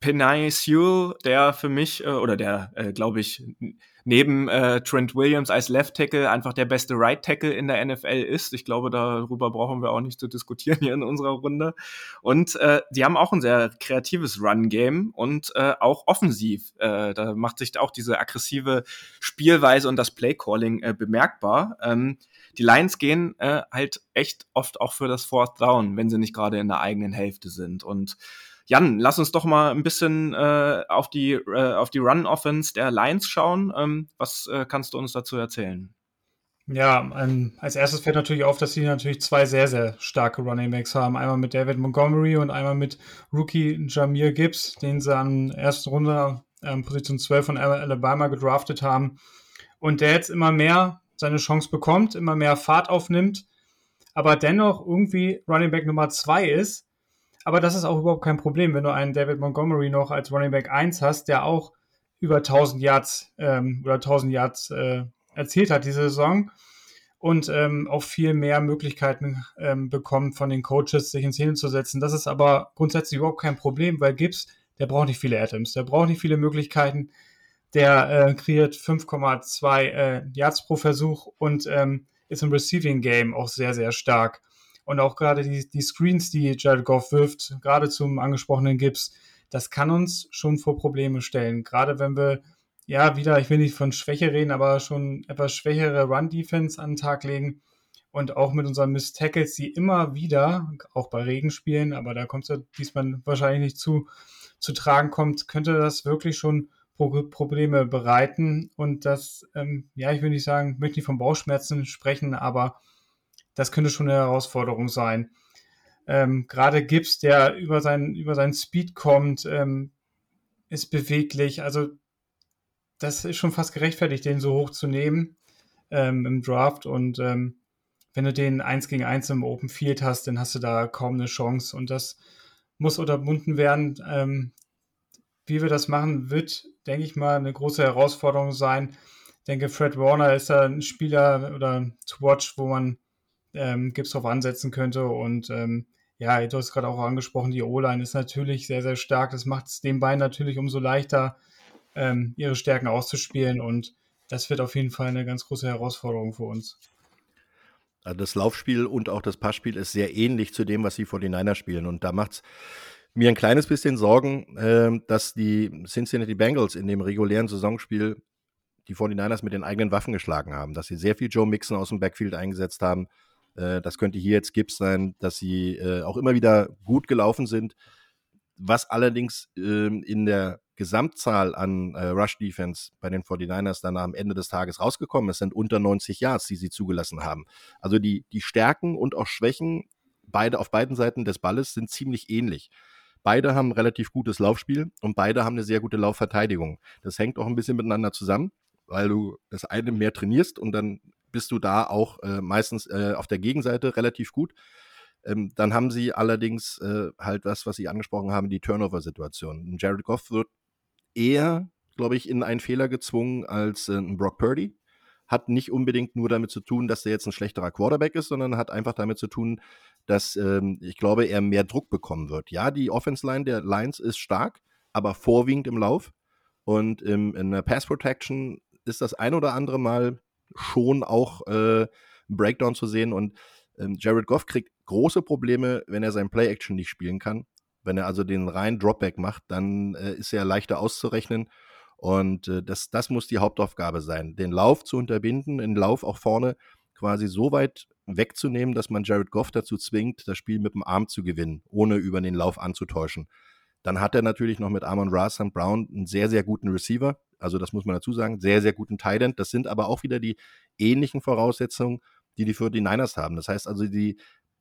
Penay Sewell, der für mich, äh, oder der, glaube ich, neben äh, Trent Williams als Left Tackle einfach der beste Right Tackle in der NFL ist. Ich glaube, darüber brauchen wir auch nicht zu diskutieren hier in unserer Runde. Und äh, die haben auch ein sehr kreatives Run-Game und äh, auch offensiv. Äh, da macht sich auch diese aggressive Spielweise und das Play-Calling äh, bemerkbar. Ähm, die Lions gehen äh, halt echt oft auch für das Fourth Down, wenn sie nicht gerade in der eigenen Hälfte sind. Und Jan, lass uns doch mal ein bisschen äh, auf die, äh, auf die Run-Offense der Lions schauen. Ähm, was äh, kannst du uns dazu erzählen? Ja, ähm, als erstes fällt natürlich auf, dass sie natürlich zwei sehr, sehr starke Running Backs haben. Einmal mit David Montgomery und einmal mit Rookie Jamir Gibbs, den sie an ersten Runde ähm, Position 12 von Alabama gedraftet haben. Und der jetzt immer mehr seine Chance bekommt, immer mehr Fahrt aufnimmt, aber dennoch irgendwie Running Back Nummer 2 ist aber das ist auch überhaupt kein Problem, wenn du einen David Montgomery noch als Running Back 1 hast, der auch über 1000 Yards ähm, oder 1000 Yards äh, erzielt hat diese Saison und ähm, auch viel mehr Möglichkeiten ähm, bekommt von den Coaches, sich in Szene zu setzen. Das ist aber grundsätzlich überhaupt kein Problem, weil Gibbs, der braucht nicht viele Atoms, der braucht nicht viele Möglichkeiten, der äh, kreiert 5,2 äh, Yards pro Versuch und ähm, ist im Receiving Game auch sehr, sehr stark. Und auch gerade die, die Screens, die Jared Goff wirft, gerade zum angesprochenen Gibbs, das kann uns schon vor Probleme stellen. Gerade wenn wir, ja, wieder, ich will nicht von Schwäche reden, aber schon etwas schwächere Run-Defense an den Tag legen. Und auch mit unseren Miss Tackles, die immer wieder, auch bei Regenspielen, aber da kommt es ja diesmal wahrscheinlich nicht zu, zu tragen kommt, könnte das wirklich schon Probleme bereiten. Und das, ähm, ja, ich will nicht sagen, möchte nicht von Bauchschmerzen sprechen, aber das könnte schon eine Herausforderung sein. Ähm, Gerade Gibbs, der über seinen, über seinen Speed kommt, ähm, ist beweglich. Also das ist schon fast gerechtfertigt, den so hoch zu nehmen ähm, im Draft. Und ähm, wenn du den 1 gegen 1 im Open Field hast, dann hast du da kaum eine Chance. Und das muss unterbunden werden. Ähm, wie wir das machen, wird, denke ich mal, eine große Herausforderung sein. Ich denke, Fred Warner ist da ein Spieler oder to watch, wo man ähm, Gibbs drauf ansetzen könnte. Und ähm, ja, du hast gerade auch angesprochen, die O-Line ist natürlich sehr, sehr stark. Das macht es den beiden natürlich umso leichter, ähm, ihre Stärken auszuspielen. Und das wird auf jeden Fall eine ganz große Herausforderung für uns. Also das Laufspiel und auch das Passspiel ist sehr ähnlich zu dem, was sie vor den Niners spielen. Und da macht es mir ein kleines bisschen Sorgen, äh, dass die Cincinnati Bengals in dem regulären Saisonspiel die 49ers mit den eigenen Waffen geschlagen haben, dass sie sehr viel Joe Mixon aus dem Backfield eingesetzt haben, äh, das könnte hier jetzt Gibbs sein, dass sie äh, auch immer wieder gut gelaufen sind. Was allerdings ähm, in der Gesamtzahl an äh, Rush Defense bei den 49ers dann am Ende des Tages rausgekommen ist, sind unter 90 Yards, die sie zugelassen haben. Also die, die Stärken und auch Schwächen beide auf beiden Seiten des Balles sind ziemlich ähnlich. Beide haben relativ gutes Laufspiel und beide haben eine sehr gute Laufverteidigung. Das hängt auch ein bisschen miteinander zusammen, weil du das eine mehr trainierst und dann bist du da auch äh, meistens äh, auf der Gegenseite relativ gut. Ähm, dann haben sie allerdings äh, halt das, was sie angesprochen haben, die Turnover-Situation. Jared Goff wird eher, glaube ich, in einen Fehler gezwungen als äh, ein Brock Purdy. Hat nicht unbedingt nur damit zu tun, dass er jetzt ein schlechterer Quarterback ist, sondern hat einfach damit zu tun, dass ähm, ich glaube, er mehr Druck bekommen wird. Ja, die Offense-Line der Lions ist stark, aber vorwiegend im Lauf. Und im, in der Pass Protection ist das ein oder andere Mal schon auch äh, Breakdown zu sehen. Und ähm, Jared Goff kriegt große Probleme, wenn er sein Play-Action nicht spielen kann. Wenn er also den reinen Dropback macht, dann äh, ist er leichter auszurechnen. Und äh, das, das muss die Hauptaufgabe sein, den Lauf zu unterbinden, den Lauf auch vorne quasi so weit wegzunehmen, dass man Jared Goff dazu zwingt, das Spiel mit dem Arm zu gewinnen, ohne über den Lauf anzutäuschen. Dann hat er natürlich noch mit Amon Ra St. Brown einen sehr, sehr guten Receiver, also das muss man dazu sagen, sehr, sehr guten Tight Das sind aber auch wieder die ähnlichen Voraussetzungen, die die für die Niners haben. Das heißt also, die,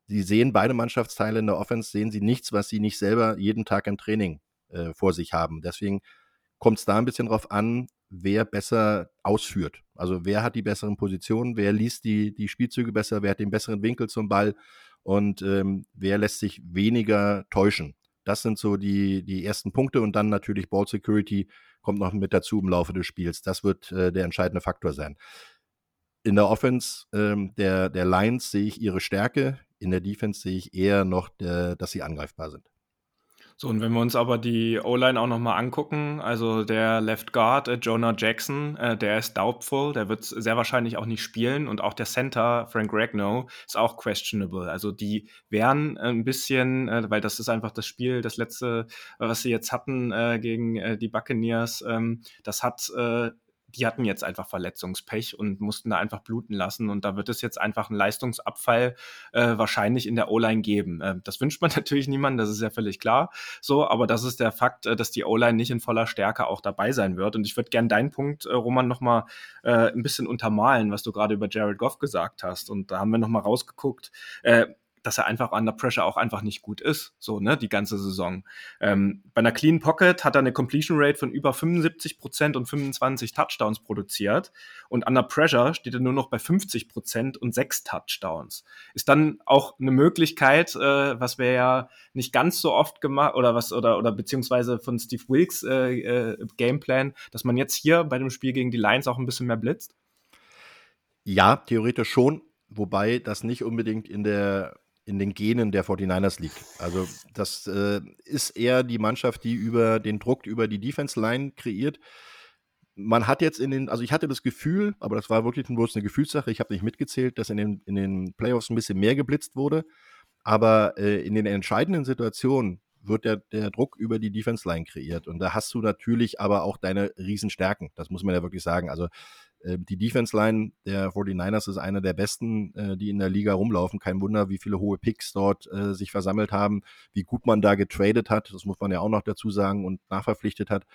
die sehen beide Mannschaftsteile in der Offense, sehen sie nichts, was sie nicht selber jeden Tag im Training äh, vor sich haben. Deswegen kommt es da ein bisschen drauf an, wer besser ausführt. Also wer hat die besseren Positionen, wer liest die, die Spielzüge besser, wer hat den besseren Winkel zum Ball und ähm, wer lässt sich weniger täuschen. Das sind so die, die ersten Punkte und dann natürlich Ball Security kommt noch mit dazu im Laufe des Spiels. Das wird äh, der entscheidende Faktor sein. In der Offense ähm, der, der Lions sehe ich ihre Stärke, in der Defense sehe ich eher noch, der, dass sie angreifbar sind. So, und wenn wir uns aber die O-Line auch nochmal angucken, also der Left Guard, äh, Jonah Jackson, äh, der ist doubtful, der wird sehr wahrscheinlich auch nicht spielen und auch der Center, Frank Ragnow, ist auch questionable. Also die wären ein bisschen, äh, weil das ist einfach das Spiel, das letzte, was sie jetzt hatten äh, gegen äh, die Buccaneers, ähm, das hat äh, die hatten jetzt einfach Verletzungspech und mussten da einfach bluten lassen. Und da wird es jetzt einfach einen Leistungsabfall äh, wahrscheinlich in der O-Line geben. Äh, das wünscht man natürlich niemandem, das ist ja völlig klar. So, aber das ist der Fakt, äh, dass die O-Line nicht in voller Stärke auch dabei sein wird. Und ich würde gerne deinen Punkt, äh, Roman, nochmal äh, ein bisschen untermalen, was du gerade über Jared Goff gesagt hast. Und da haben wir nochmal rausgeguckt. Äh, dass er einfach under pressure auch einfach nicht gut ist, so, ne, die ganze Saison. Ähm, bei einer Clean Pocket hat er eine Completion Rate von über 75 Prozent und 25 Touchdowns produziert und under pressure steht er nur noch bei 50 Prozent und sechs Touchdowns. Ist dann auch eine Möglichkeit, äh, was wir ja nicht ganz so oft gemacht oder was oder oder beziehungsweise von Steve Wilkes äh, äh, Gameplan, dass man jetzt hier bei dem Spiel gegen die Lions auch ein bisschen mehr blitzt? Ja, theoretisch schon, wobei das nicht unbedingt in der in den Genen der 49ers liegt. Also das äh, ist eher die Mannschaft, die über den Druck über die Defense Line kreiert. Man hat jetzt in den, also ich hatte das Gefühl, aber das war wirklich bloß eine Gefühlssache, ich habe nicht mitgezählt, dass in den, in den Playoffs ein bisschen mehr geblitzt wurde. Aber äh, in den entscheidenden Situationen wird der, der Druck über die Defense Line kreiert. Und da hast du natürlich aber auch deine Riesenstärken. Das muss man ja wirklich sagen. Also die Defense Line der 49ers ist eine der besten, äh, die in der Liga rumlaufen. Kein Wunder, wie viele hohe Picks dort äh, sich versammelt haben, wie gut man da getradet hat. Das muss man ja auch noch dazu sagen und nachverpflichtet hat.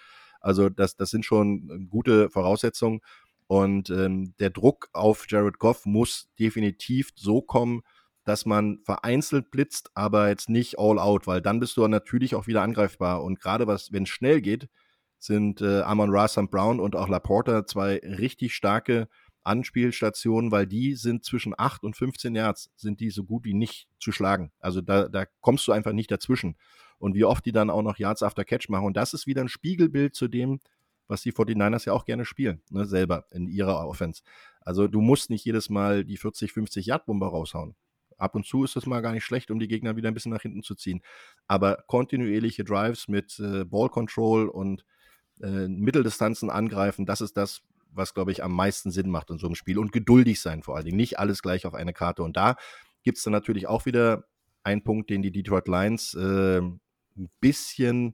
Also das, das sind schon gute Voraussetzungen. Und ähm, der Druck auf Jared Goff muss definitiv so kommen, dass man vereinzelt blitzt, aber jetzt nicht all out, weil dann bist du natürlich auch wieder angreifbar. Und gerade was, wenn es schnell geht, sind äh, Amon Ra, Sam Brown und auch Laporta zwei richtig starke Anspielstationen, weil die sind zwischen 8 und 15 Yards, sind die so gut wie nicht zu schlagen. Also da, da kommst du einfach nicht dazwischen. Und wie oft die dann auch noch Yards after Catch machen. Und das ist wieder ein Spiegelbild zu dem, was die 49ers ja auch gerne spielen, ne, selber in ihrer Offense. Also du musst nicht jedes Mal die 40, 50 Yard Bomber raushauen. Ab und zu ist das mal gar nicht schlecht, um die Gegner wieder ein bisschen nach hinten zu ziehen. Aber kontinuierliche Drives mit äh, Ball Control und äh, Mitteldistanzen angreifen, das ist das, was, glaube ich, am meisten Sinn macht in so einem Spiel. Und geduldig sein vor allen Dingen. Nicht alles gleich auf eine Karte. Und da gibt es dann natürlich auch wieder einen Punkt, den die Detroit Lions äh, ein bisschen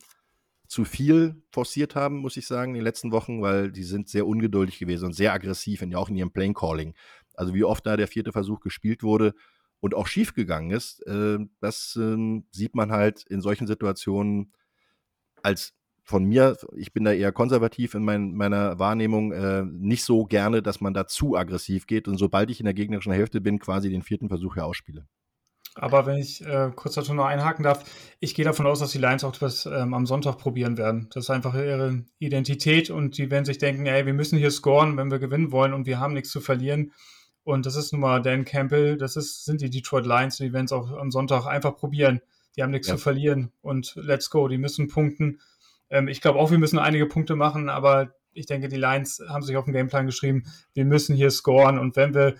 zu viel forciert haben, muss ich sagen, in den letzten Wochen, weil die sind sehr ungeduldig gewesen und sehr aggressiv, in, auch in ihrem Playing Calling. Also wie oft da der vierte Versuch gespielt wurde und auch schief gegangen ist, äh, das äh, sieht man halt in solchen Situationen als von mir, ich bin da eher konservativ in mein, meiner Wahrnehmung, äh, nicht so gerne, dass man da zu aggressiv geht und sobald ich in der gegnerischen Hälfte bin, quasi den vierten Versuch ja ausspiele. Aber wenn ich äh, kurz dazu noch einhaken darf, ich gehe davon aus, dass die Lions auch das ähm, am Sonntag probieren werden. Das ist einfach ihre Identität und die werden sich denken, ey, wir müssen hier scoren, wenn wir gewinnen wollen und wir haben nichts zu verlieren. Und das ist nun mal Dan Campbell, das ist, sind die Detroit Lions, die werden es auch am Sonntag einfach probieren. Die haben nichts ja. zu verlieren und let's go, die müssen punkten ähm, ich glaube auch, wir müssen einige Punkte machen, aber ich denke, die Lions haben sich auf den Gameplan geschrieben, wir müssen hier scoren und wenn wir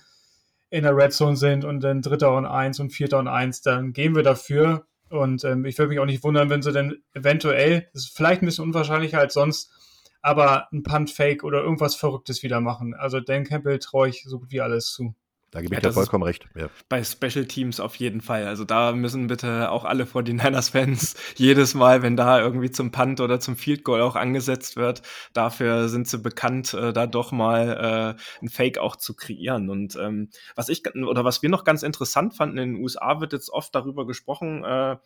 in der Red Zone sind und dann Dritter und Eins und Vierter und Eins, dann gehen wir dafür. Und ähm, ich würde mich auch nicht wundern, wenn sie dann eventuell, das ist vielleicht ein bisschen unwahrscheinlicher als sonst, aber ein Punt-Fake oder irgendwas Verrücktes wieder machen. Also Dan Campbell traue ich so gut wie alles zu. Da gebe ich ja, dir vollkommen recht. Ja. Bei Special Teams auf jeden Fall. Also da müssen bitte auch alle 49ers-Fans jedes Mal, wenn da irgendwie zum Punt oder zum Field Goal auch angesetzt wird, dafür sind sie bekannt, äh, da doch mal äh, ein Fake auch zu kreieren. Und ähm, was ich oder was wir noch ganz interessant fanden, in den USA wird jetzt oft darüber gesprochen, äh,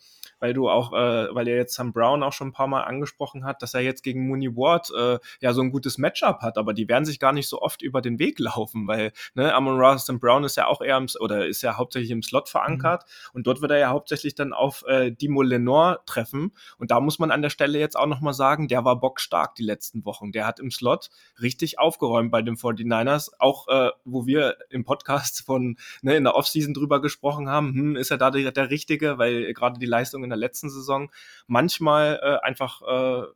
weil du auch, äh, weil er jetzt Sam Brown auch schon ein paar Mal angesprochen hat, dass er jetzt gegen Mooney Ward äh, ja so ein gutes Matchup hat, aber die werden sich gar nicht so oft über den Weg laufen, weil ne, Amon Ross und Brown Brown ist ja auch eher im, oder ist ja hauptsächlich im Slot verankert mhm. und dort wird er ja hauptsächlich dann auf äh, Dimo Lenore treffen und da muss man an der Stelle jetzt auch nochmal sagen, der war bockstark die letzten Wochen. Der hat im Slot richtig aufgeräumt bei den 49ers, auch äh, wo wir im Podcast von ne, in der Offseason drüber gesprochen haben, hm, ist er da der, der Richtige, weil gerade die Leistung in der letzten Saison manchmal äh, einfach äh,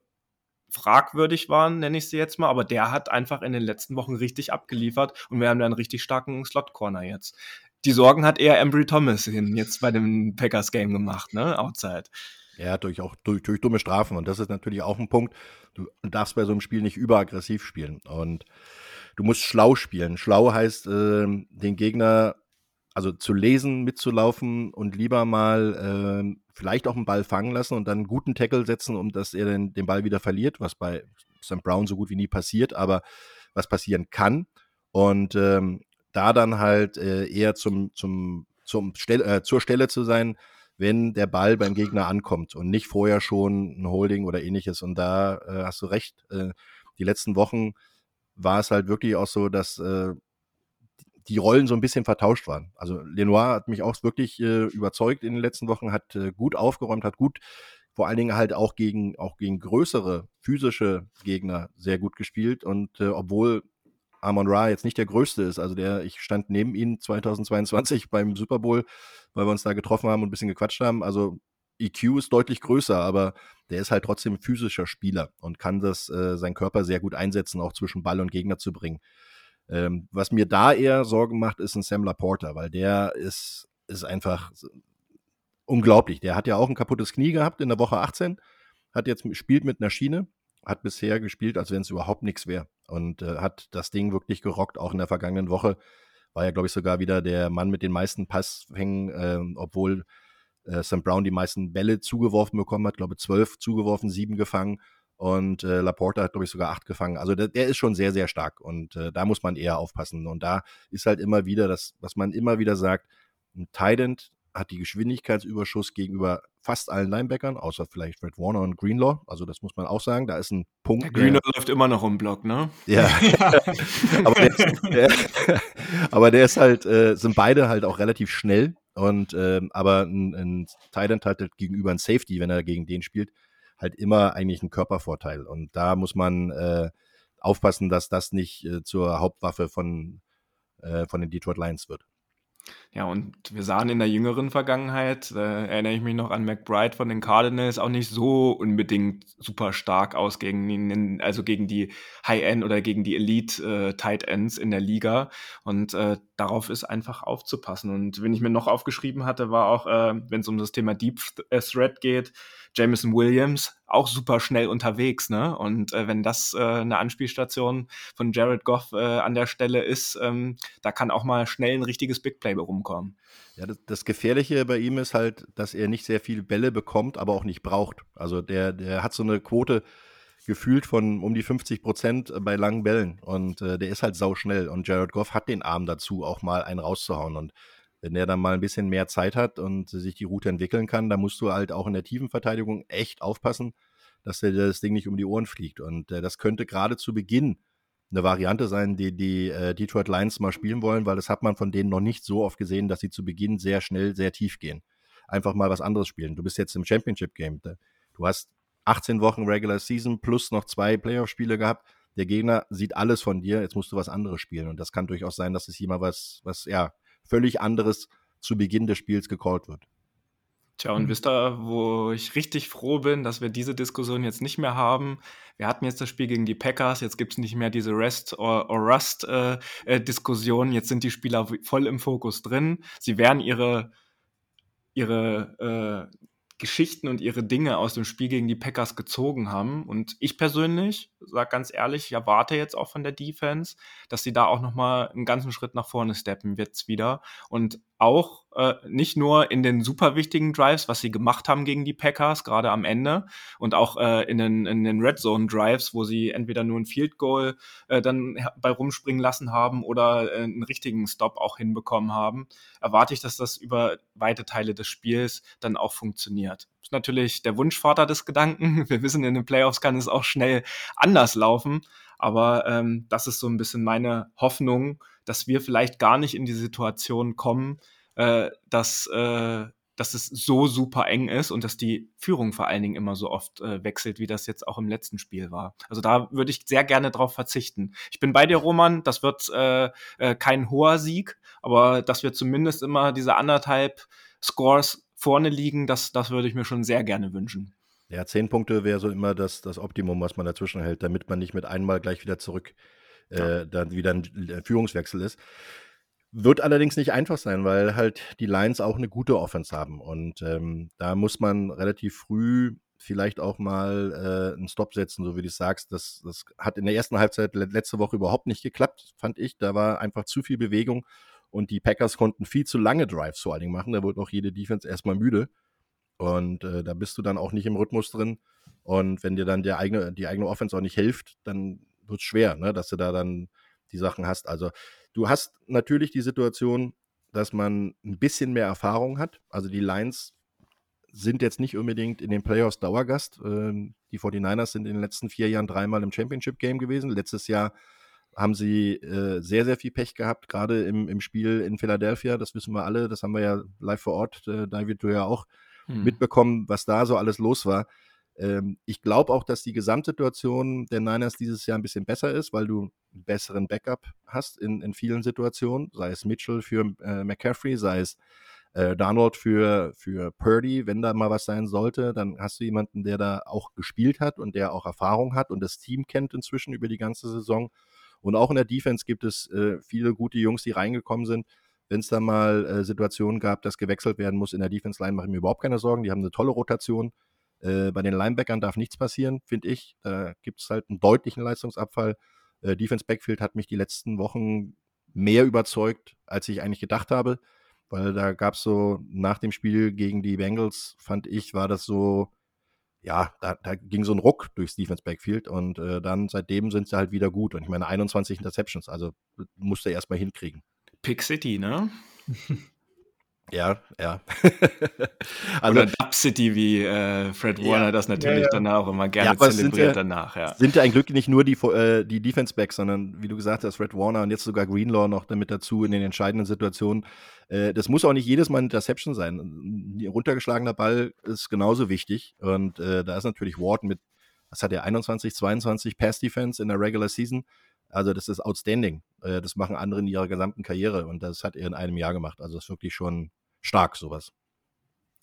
fragwürdig waren, nenne ich sie jetzt mal, aber der hat einfach in den letzten Wochen richtig abgeliefert und wir haben da einen richtig starken Slot-Corner jetzt. Die Sorgen hat eher Embry Thomas hin jetzt bei dem Packers-Game gemacht, ne, outside. Ja, durch auch durch, durch dumme Strafen. Und das ist natürlich auch ein Punkt. Du darfst bei so einem Spiel nicht überaggressiv spielen. Und du musst schlau spielen. Schlau heißt, äh, den Gegner also zu lesen, mitzulaufen und lieber mal äh, vielleicht auch einen Ball fangen lassen und dann einen guten Tackle setzen, um dass er den, den Ball wieder verliert, was bei St. Brown so gut wie nie passiert, aber was passieren kann. Und ähm, da dann halt äh, eher zum, zum, zum Stell, äh, zur Stelle zu sein, wenn der Ball beim Gegner ankommt und nicht vorher schon ein Holding oder ähnliches. Und da äh, hast du recht, äh, die letzten Wochen war es halt wirklich auch so, dass äh, die Rollen so ein bisschen vertauscht waren. Also Lenoir hat mich auch wirklich äh, überzeugt in den letzten Wochen, hat äh, gut aufgeräumt, hat gut, vor allen Dingen halt auch gegen, auch gegen größere physische Gegner sehr gut gespielt. Und äh, obwohl Amon Ra jetzt nicht der größte ist, also der, ich stand neben ihm 2022 beim Super Bowl, weil wir uns da getroffen haben und ein bisschen gequatscht haben. Also EQ ist deutlich größer, aber der ist halt trotzdem physischer Spieler und kann das, äh, seinen Körper sehr gut einsetzen, auch zwischen Ball und Gegner zu bringen. Ähm, was mir da eher Sorgen macht, ist ein Sam Laporta, weil der ist, ist einfach unglaublich. Der hat ja auch ein kaputtes Knie gehabt in der Woche 18, hat jetzt spielt mit einer Schiene, hat bisher gespielt, als wenn es überhaupt nichts wäre und äh, hat das Ding wirklich gerockt, auch in der vergangenen Woche. War ja, glaube ich, sogar wieder der Mann mit den meisten Passfängen, äh, obwohl äh, Sam Brown die meisten Bälle zugeworfen bekommen hat, glaube ich, zwölf zugeworfen, sieben gefangen. Und äh, Laporta hat, glaube ich, sogar acht gefangen. Also der, der ist schon sehr, sehr stark. Und äh, da muss man eher aufpassen. Und da ist halt immer wieder das, was man immer wieder sagt, ein Tident hat die Geschwindigkeitsüberschuss gegenüber fast allen Linebackern, außer vielleicht Fred Warner und Greenlaw. Also das muss man auch sagen. Da ist ein Punkt. Der Greenlaw läuft immer noch im Block, ne? Ja. aber, der, der, aber der ist halt, äh, sind beide halt auch relativ schnell. Und ähm, aber ein, ein Tident hat halt gegenüber ein Safety, wenn er gegen den spielt, halt immer eigentlich ein Körpervorteil. Und da muss man äh, aufpassen, dass das nicht äh, zur Hauptwaffe von, äh, von den Detroit Lions wird. Ja, und wir sahen in der jüngeren Vergangenheit, äh, erinnere ich mich noch an McBride von den Cardinals, auch nicht so unbedingt super stark aus gegen ihn, also gegen die High-End oder gegen die Elite-Tight äh, Ends in der Liga. Und äh, darauf ist einfach aufzupassen. Und wenn ich mir noch aufgeschrieben hatte, war auch, äh, wenn es um das Thema Deep Threat geht, Jameson Williams auch super schnell unterwegs, ne? Und äh, wenn das äh, eine Anspielstation von Jared Goff äh, an der Stelle ist, ähm, da kann auch mal schnell ein richtiges Big Play rumkommen. Ja, das, das, Gefährliche bei ihm ist halt, dass er nicht sehr viele Bälle bekommt, aber auch nicht braucht. Also der, der hat so eine Quote gefühlt von um die 50 Prozent bei langen Bällen und äh, der ist halt sauschnell und Jared Goff hat den Arm dazu, auch mal einen rauszuhauen und wenn der dann mal ein bisschen mehr Zeit hat und sich die Route entwickeln kann, dann musst du halt auch in der tiefen Verteidigung echt aufpassen, dass dir das Ding nicht um die Ohren fliegt. Und äh, das könnte gerade zu Beginn eine Variante sein, die die äh, Detroit Lions mal spielen wollen, weil das hat man von denen noch nicht so oft gesehen, dass sie zu Beginn sehr schnell, sehr tief gehen. Einfach mal was anderes spielen. Du bist jetzt im Championship Game. Du hast 18 Wochen Regular Season plus noch zwei Playoff-Spiele gehabt. Der Gegner sieht alles von dir. Jetzt musst du was anderes spielen. Und das kann durchaus sein, dass es hier was, was ja völlig anderes zu Beginn des Spiels gecallt wird. Tja, und mhm. wisst ihr, wo ich richtig froh bin, dass wir diese Diskussion jetzt nicht mehr haben? Wir hatten jetzt das Spiel gegen die Packers, jetzt gibt es nicht mehr diese Rest- or, or Rust-Diskussion. Äh, äh, jetzt sind die Spieler voll im Fokus drin. Sie werden ihre, ihre äh, Geschichten und ihre Dinge aus dem Spiel gegen die Packers gezogen haben. Und ich persönlich, sage ganz ehrlich, ich erwarte jetzt auch von der Defense, dass sie da auch nochmal einen ganzen Schritt nach vorne steppen jetzt wieder. Und auch äh, nicht nur in den super wichtigen Drives, was sie gemacht haben gegen die Packers, gerade am Ende, und auch äh, in, den, in den Red Zone Drives, wo sie entweder nur ein Field Goal äh, dann bei rumspringen lassen haben oder äh, einen richtigen Stop auch hinbekommen haben, erwarte ich, dass das über weite Teile des Spiels dann auch funktioniert. Ist natürlich der Wunschvater des Gedanken. Wir wissen, in den Playoffs kann es auch schnell anders laufen. Aber ähm, das ist so ein bisschen meine Hoffnung, dass wir vielleicht gar nicht in die Situation kommen, äh, dass, äh, dass es so super eng ist und dass die Führung vor allen Dingen immer so oft äh, wechselt, wie das jetzt auch im letzten Spiel war. Also da würde ich sehr gerne drauf verzichten. Ich bin bei dir, Roman, das wird äh, äh, kein hoher Sieg, aber dass wir zumindest immer diese anderthalb Scores vorne liegen, das, das würde ich mir schon sehr gerne wünschen. Ja, zehn Punkte wäre so immer das, das Optimum, was man dazwischen hält, damit man nicht mit einmal gleich wieder zurück, äh, dann wieder ein Führungswechsel ist. Wird allerdings nicht einfach sein, weil halt die Lions auch eine gute Offense haben. Und ähm, da muss man relativ früh vielleicht auch mal äh, einen Stop setzen, so wie du sagst. Das, das hat in der ersten Halbzeit letzte Woche überhaupt nicht geklappt, fand ich. Da war einfach zu viel Bewegung und die Packers konnten viel zu lange Drives vor allen Dingen machen. Da wurde auch jede Defense erstmal müde. Und äh, da bist du dann auch nicht im Rhythmus drin. Und wenn dir dann der eigene, die eigene Offense auch nicht hilft, dann wird es schwer, ne, dass du da dann die Sachen hast. Also du hast natürlich die Situation, dass man ein bisschen mehr Erfahrung hat. Also die Lions sind jetzt nicht unbedingt in den Playoffs Dauergast. Ähm, die 49ers sind in den letzten vier Jahren dreimal im Championship-Game gewesen. Letztes Jahr haben sie äh, sehr, sehr viel Pech gehabt, gerade im, im Spiel in Philadelphia. Das wissen wir alle. Das haben wir ja live vor Ort, äh, David, du ja auch hm. mitbekommen, was da so alles los war. Ähm, ich glaube auch, dass die Gesamtsituation der Niners dieses Jahr ein bisschen besser ist, weil du einen besseren Backup hast in, in vielen Situationen, sei es Mitchell für äh, McCaffrey, sei es äh, Darnold für, für Purdy, wenn da mal was sein sollte, dann hast du jemanden, der da auch gespielt hat und der auch Erfahrung hat und das Team kennt inzwischen über die ganze Saison. Und auch in der Defense gibt es äh, viele gute Jungs, die reingekommen sind. Wenn es da mal äh, Situationen gab, dass gewechselt werden muss in der Defense-Line, mache ich mir überhaupt keine Sorgen. Die haben eine tolle Rotation. Äh, bei den Linebackern darf nichts passieren, finde ich. Da gibt es halt einen deutlichen Leistungsabfall. Äh, Defense Backfield hat mich die letzten Wochen mehr überzeugt, als ich eigentlich gedacht habe weil da gab es so nach dem Spiel gegen die Bengals, fand ich, war das so, ja, da, da ging so ein Ruck durchs Defense Backfield und äh, dann seitdem sind sie halt wieder gut. Und ich meine, 21 Interceptions, also musste er erstmal hinkriegen. Pick City, ne? Ja, ja. also, Oder Dub City, wie äh, Fred Warner ja, das natürlich ja, ja. danach auch immer gerne zelebriert danach. Ja. Sind ja ein Glück nicht nur die, äh, die Defense Backs, sondern wie du gesagt hast, Fred Warner und jetzt sogar Greenlaw noch damit dazu in den entscheidenden Situationen. Äh, das muss auch nicht jedes Mal ein Interception sein. Ein runtergeschlagener Ball ist genauso wichtig. Und äh, da ist natürlich Ward mit, was hat er, 21, 22 Pass Defense in der Regular Season. Also das ist outstanding. Äh, das machen andere in ihrer gesamten Karriere und das hat er in einem Jahr gemacht. Also das ist wirklich schon stark, sowas.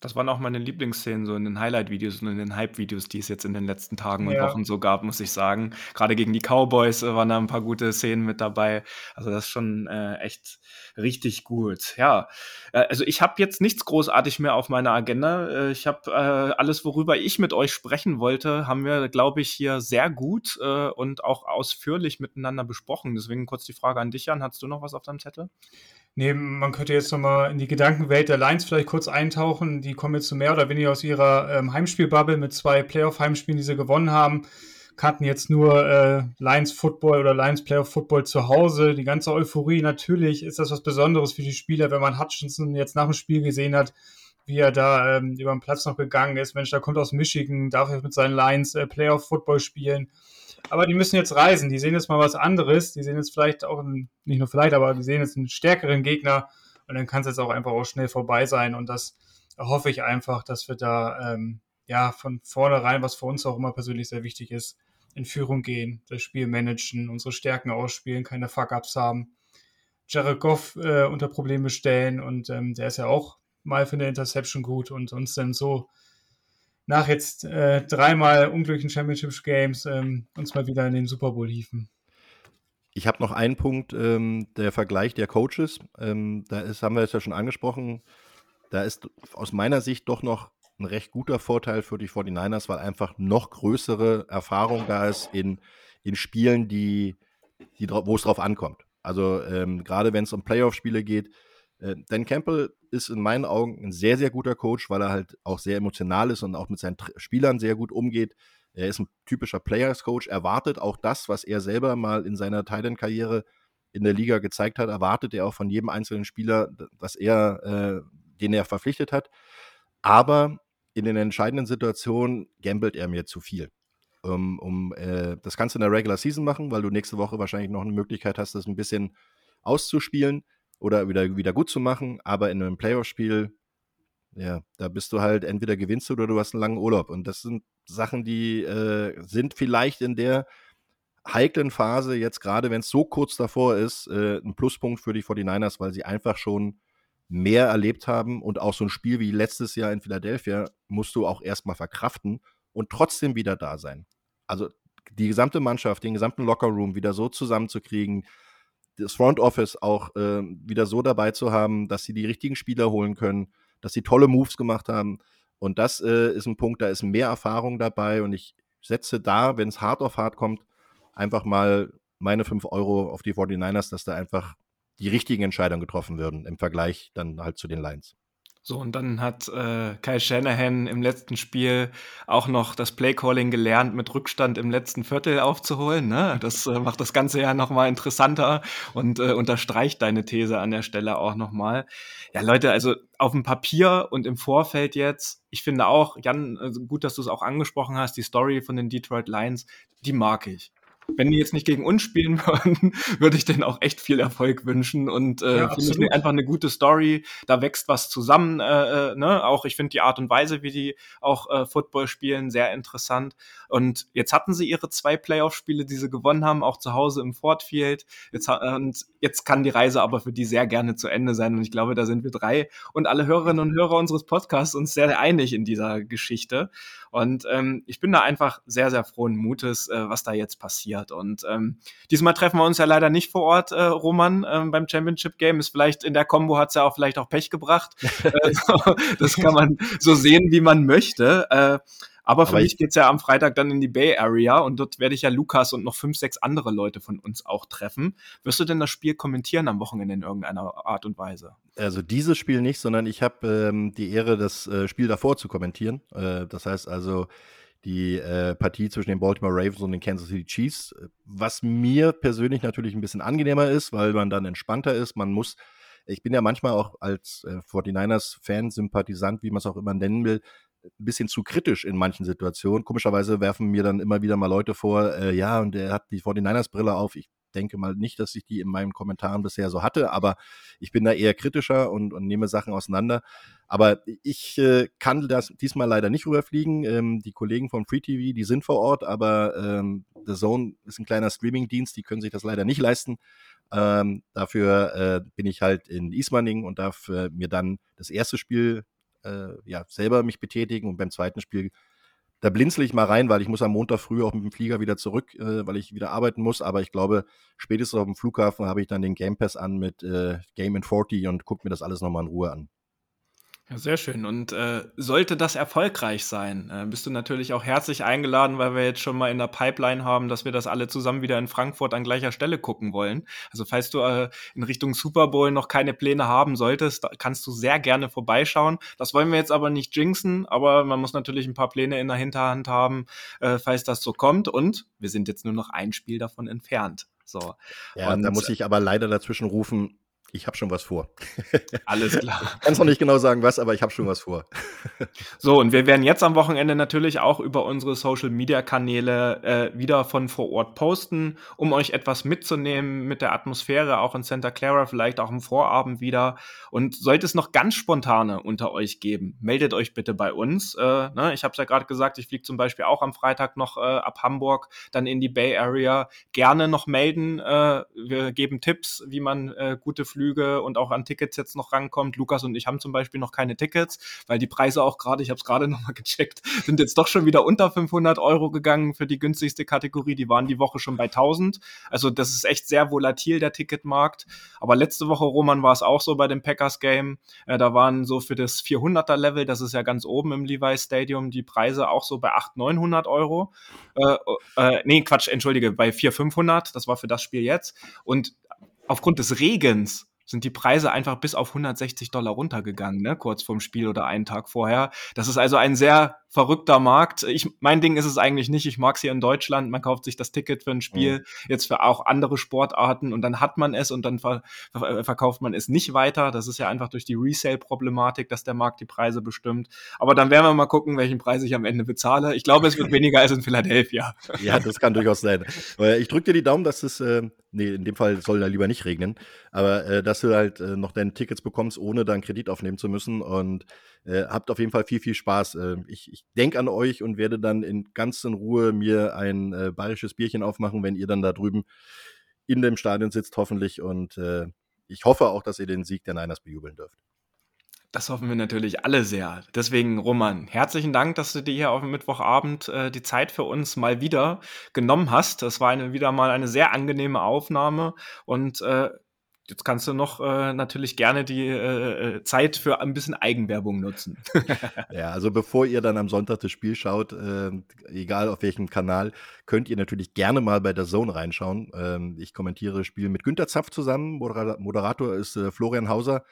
Das waren auch meine Lieblingsszenen so in den Highlight-Videos und in den Hype-Videos, die es jetzt in den letzten Tagen und ja. Wochen so gab, muss ich sagen. Gerade gegen die Cowboys äh, waren da ein paar gute Szenen mit dabei. Also das ist schon äh, echt richtig gut. Ja, äh, also ich habe jetzt nichts großartig mehr auf meiner Agenda. Äh, ich habe äh, alles, worüber ich mit euch sprechen wollte, haben wir, glaube ich, hier sehr gut äh, und auch ausführlich miteinander besprochen. Deswegen kurz die Frage an dich, Jan. Hast du noch was auf deinem Zettel? Nee, man könnte jetzt nochmal in die Gedankenwelt der Lions vielleicht kurz eintauchen. Die kommen jetzt so mehr oder weniger aus ihrer ähm, Heimspielbubble mit zwei Playoff-Heimspielen, die sie gewonnen haben. Kannten jetzt nur äh, Lions Football oder Lions Playoff Football zu Hause. Die ganze Euphorie, natürlich ist das was Besonderes für die Spieler, wenn man Hutchinson jetzt nach dem Spiel gesehen hat, wie er da ähm, über den Platz noch gegangen ist. Mensch, da kommt aus Michigan, darf er mit seinen Lions äh, Playoff Football spielen. Aber die müssen jetzt reisen. Die sehen jetzt mal was anderes. Die sehen jetzt vielleicht auch, einen, nicht nur vielleicht, aber die sehen jetzt einen stärkeren Gegner. Und dann kann es jetzt auch einfach auch schnell vorbei sein. Und das hoffe ich einfach, dass wir da ähm, ja von vornherein, was für uns auch immer persönlich sehr wichtig ist, in Führung gehen, das Spiel managen, unsere Stärken ausspielen, keine Fuck-Ups haben. Jared Goff äh, unter Probleme stellen und ähm, der ist ja auch mal für eine Interception gut und uns dann so nach jetzt äh, dreimal unglücklichen Championship Games ähm, uns mal wieder in den Super Bowl hieven. Ich habe noch einen Punkt, ähm, der Vergleich der Coaches. Ähm, da ist, haben wir es ja schon angesprochen, da ist aus meiner Sicht doch noch ein recht guter Vorteil für die 49ers, weil einfach noch größere Erfahrung da ist in, in Spielen, die, die, wo es drauf ankommt. Also ähm, gerade wenn es um Playoff-Spiele geht, äh, Dan Campbell ist in meinen Augen ein sehr, sehr guter Coach, weil er halt auch sehr emotional ist und auch mit seinen Spielern sehr gut umgeht. Er ist ein typischer Players-Coach, erwartet auch das, was er selber mal in seiner Titan-Karriere in der Liga gezeigt hat, erwartet er auch von jedem einzelnen Spieler, was er, äh, den er verpflichtet hat. Aber in den entscheidenden Situationen gambelt er mir zu viel. Um, um äh, das kannst du in der Regular Season machen, weil du nächste Woche wahrscheinlich noch eine Möglichkeit hast, das ein bisschen auszuspielen oder wieder, wieder gut zu machen. Aber in einem Playoff-Spiel, ja, da bist du halt entweder gewinnst du oder du hast einen langen Urlaub. Und das sind Sachen, die äh, sind vielleicht in der heiklen Phase, jetzt gerade wenn es so kurz davor ist, äh, ein Pluspunkt für die 49ers, weil sie einfach schon mehr erlebt haben und auch so ein Spiel wie letztes Jahr in Philadelphia musst du auch erstmal verkraften und trotzdem wieder da sein. Also die gesamte Mannschaft, den gesamten Lockerroom wieder so zusammenzukriegen, das Front Office auch äh, wieder so dabei zu haben, dass sie die richtigen Spieler holen können, dass sie tolle Moves gemacht haben. Und das äh, ist ein Punkt, da ist mehr Erfahrung dabei. Und ich setze da, wenn es hart auf hart kommt, einfach mal meine 5 Euro auf die 49ers, dass da einfach die richtigen Entscheidungen getroffen würden im Vergleich dann halt zu den Lions. So, und dann hat äh, Kyle Shanahan im letzten Spiel auch noch das Playcalling gelernt, mit Rückstand im letzten Viertel aufzuholen. Ne? Das äh, macht das Ganze ja nochmal interessanter und äh, unterstreicht deine These an der Stelle auch nochmal. Ja, Leute, also auf dem Papier und im Vorfeld jetzt, ich finde auch, Jan, also gut, dass du es auch angesprochen hast, die Story von den Detroit Lions, die mag ich wenn die jetzt nicht gegen uns spielen würden, würde ich denen auch echt viel Erfolg wünschen und äh, ja, finde ich einfach eine gute Story. Da wächst was zusammen. Äh, äh, ne? Auch ich finde die Art und Weise, wie die auch äh, Football spielen, sehr interessant. Und jetzt hatten sie ihre zwei Playoff-Spiele, die sie gewonnen haben, auch zu Hause im Ford Field. Jetzt, und jetzt kann die Reise aber für die sehr gerne zu Ende sein. Und ich glaube, da sind wir drei und alle Hörerinnen und Hörer unseres Podcasts uns sehr einig in dieser Geschichte. Und ähm, ich bin da einfach sehr, sehr frohen Mutes, äh, was da jetzt passiert. Und ähm, diesmal treffen wir uns ja leider nicht vor Ort, äh, Roman, äh, beim Championship Game. Ist vielleicht in der Combo hat es ja auch vielleicht auch Pech gebracht. äh, das kann man so sehen, wie man möchte. Äh, aber für Aber mich geht's ja am Freitag dann in die Bay Area und dort werde ich ja Lukas und noch fünf, sechs andere Leute von uns auch treffen. Wirst du denn das Spiel kommentieren am Wochenende in irgendeiner Art und Weise? Also dieses Spiel nicht, sondern ich habe ähm, die Ehre, das äh, Spiel davor zu kommentieren. Äh, das heißt also die äh, Partie zwischen den Baltimore Ravens und den Kansas City Chiefs, was mir persönlich natürlich ein bisschen angenehmer ist, weil man dann entspannter ist. Man muss ich bin ja manchmal auch als äh, 49ers-Fan, Sympathisant, wie man es auch immer nennen will, ein bisschen zu kritisch in manchen Situationen. Komischerweise werfen mir dann immer wieder mal Leute vor, äh, ja, und er hat die 49ers-Brille auf. Ich denke mal nicht, dass ich die in meinen Kommentaren bisher so hatte, aber ich bin da eher kritischer und, und nehme Sachen auseinander. Aber ich äh, kann das diesmal leider nicht rüberfliegen. Ähm, die Kollegen von Free TV, die sind vor Ort, aber ähm, The Zone ist ein kleiner Streaming-Dienst, die können sich das leider nicht leisten. Ähm, dafür äh, bin ich halt in Ismaning und darf äh, mir dann das erste Spiel äh, ja, selber mich betätigen und beim zweiten Spiel da blinzle ich mal rein, weil ich muss am Montag früh auch mit dem Flieger wieder zurück, äh, weil ich wieder arbeiten muss. Aber ich glaube, spätestens auf dem Flughafen habe ich dann den Game Pass an mit äh, Game in 40 und gucke mir das alles nochmal in Ruhe an. Ja, sehr schön. Und äh, sollte das erfolgreich sein, äh, bist du natürlich auch herzlich eingeladen, weil wir jetzt schon mal in der Pipeline haben, dass wir das alle zusammen wieder in Frankfurt an gleicher Stelle gucken wollen. Also falls du äh, in Richtung Super Bowl noch keine Pläne haben solltest, kannst du sehr gerne vorbeischauen. Das wollen wir jetzt aber nicht jinxen, aber man muss natürlich ein paar Pläne in der Hinterhand haben, äh, falls das so kommt. Und wir sind jetzt nur noch ein Spiel davon entfernt. So. Ja, und, da muss ich aber leider dazwischen rufen, ich habe schon was vor. Alles klar. Ich kann noch nicht genau sagen, was, aber ich habe schon was vor. so, und wir werden jetzt am Wochenende natürlich auch über unsere Social-Media-Kanäle äh, wieder von vor Ort posten, um euch etwas mitzunehmen mit der Atmosphäre, auch in Santa Clara, vielleicht auch im Vorabend wieder. Und sollte es noch ganz spontane unter euch geben, meldet euch bitte bei uns. Äh, ne? Ich habe es ja gerade gesagt, ich fliege zum Beispiel auch am Freitag noch äh, ab Hamburg, dann in die Bay Area. Gerne noch melden. Äh, wir geben Tipps, wie man äh, gute Flüge Flüge und auch an Tickets jetzt noch rankommt. Lukas und ich haben zum Beispiel noch keine Tickets, weil die Preise auch gerade, ich habe es gerade nochmal gecheckt, sind jetzt doch schon wieder unter 500 Euro gegangen für die günstigste Kategorie. Die waren die Woche schon bei 1000. Also das ist echt sehr volatil, der Ticketmarkt. Aber letzte Woche, Roman, war es auch so bei dem Packers Game. Äh, da waren so für das 400er Level, das ist ja ganz oben im Levi Stadium, die Preise auch so bei 800, 900 Euro. Äh, äh, nee, Quatsch, entschuldige, bei 400, 500. Das war für das Spiel jetzt. Und aufgrund des Regens sind die Preise einfach bis auf 160 Dollar runtergegangen, ne? kurz vorm Spiel oder einen Tag vorher. Das ist also ein sehr verrückter Markt. Ich, mein Ding ist es eigentlich nicht. Ich mag es hier in Deutschland. Man kauft sich das Ticket für ein Spiel, mhm. jetzt für auch andere Sportarten und dann hat man es und dann ver ver verkauft man es nicht weiter. Das ist ja einfach durch die Resale-Problematik, dass der Markt die Preise bestimmt. Aber dann werden wir mal gucken, welchen Preis ich am Ende bezahle. Ich glaube, es wird weniger als in Philadelphia. Ja, das kann durchaus sein. Ich drücke dir die Daumen, dass es, äh, nee, in dem Fall soll da lieber nicht regnen, aber äh, dass du halt äh, noch deine Tickets bekommst, ohne dann Kredit aufnehmen zu müssen und äh, habt auf jeden Fall viel, viel Spaß. Äh, ich ich denke an euch und werde dann in ganz in Ruhe mir ein äh, bayerisches Bierchen aufmachen, wenn ihr dann da drüben in dem Stadion sitzt, hoffentlich. Und äh, ich hoffe auch, dass ihr den Sieg der Niners bejubeln dürft. Das hoffen wir natürlich alle sehr. Deswegen, Roman, herzlichen Dank, dass du dir hier auf dem Mittwochabend äh, die Zeit für uns mal wieder genommen hast. Das war eine, wieder mal eine sehr angenehme Aufnahme und äh, Jetzt kannst du noch äh, natürlich gerne die äh, äh Zeit für ein bisschen Eigenwerbung nutzen. ja, also bevor ihr dann am Sonntag das Spiel schaut, äh, egal auf welchem Kanal, könnt ihr natürlich gerne mal bei der Zone reinschauen. Ähm, ich kommentiere das Spiel mit Günter Zapf zusammen. Moderator ist äh, Florian Hauser.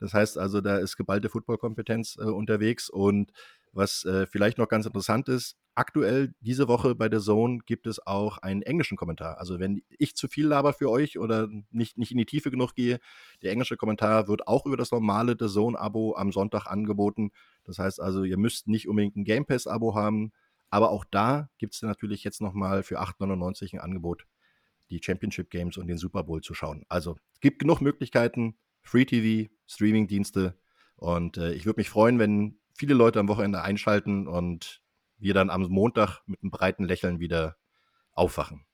Das heißt also, da ist geballte Footballkompetenz äh, unterwegs und was äh, vielleicht noch ganz interessant ist, aktuell diese Woche bei der Zone gibt es auch einen englischen Kommentar. Also wenn ich zu viel laber für euch oder nicht, nicht in die Tiefe genug gehe, der englische Kommentar wird auch über das normale The Zone-Abo am Sonntag angeboten. Das heißt also, ihr müsst nicht unbedingt ein Game Pass-Abo haben, aber auch da gibt es natürlich jetzt nochmal für 8,99 ein Angebot, die Championship Games und den Super Bowl zu schauen. Also es gibt genug Möglichkeiten, Free TV, Streaming-Dienste und äh, ich würde mich freuen, wenn viele Leute am Wochenende einschalten und wir dann am Montag mit einem breiten Lächeln wieder aufwachen.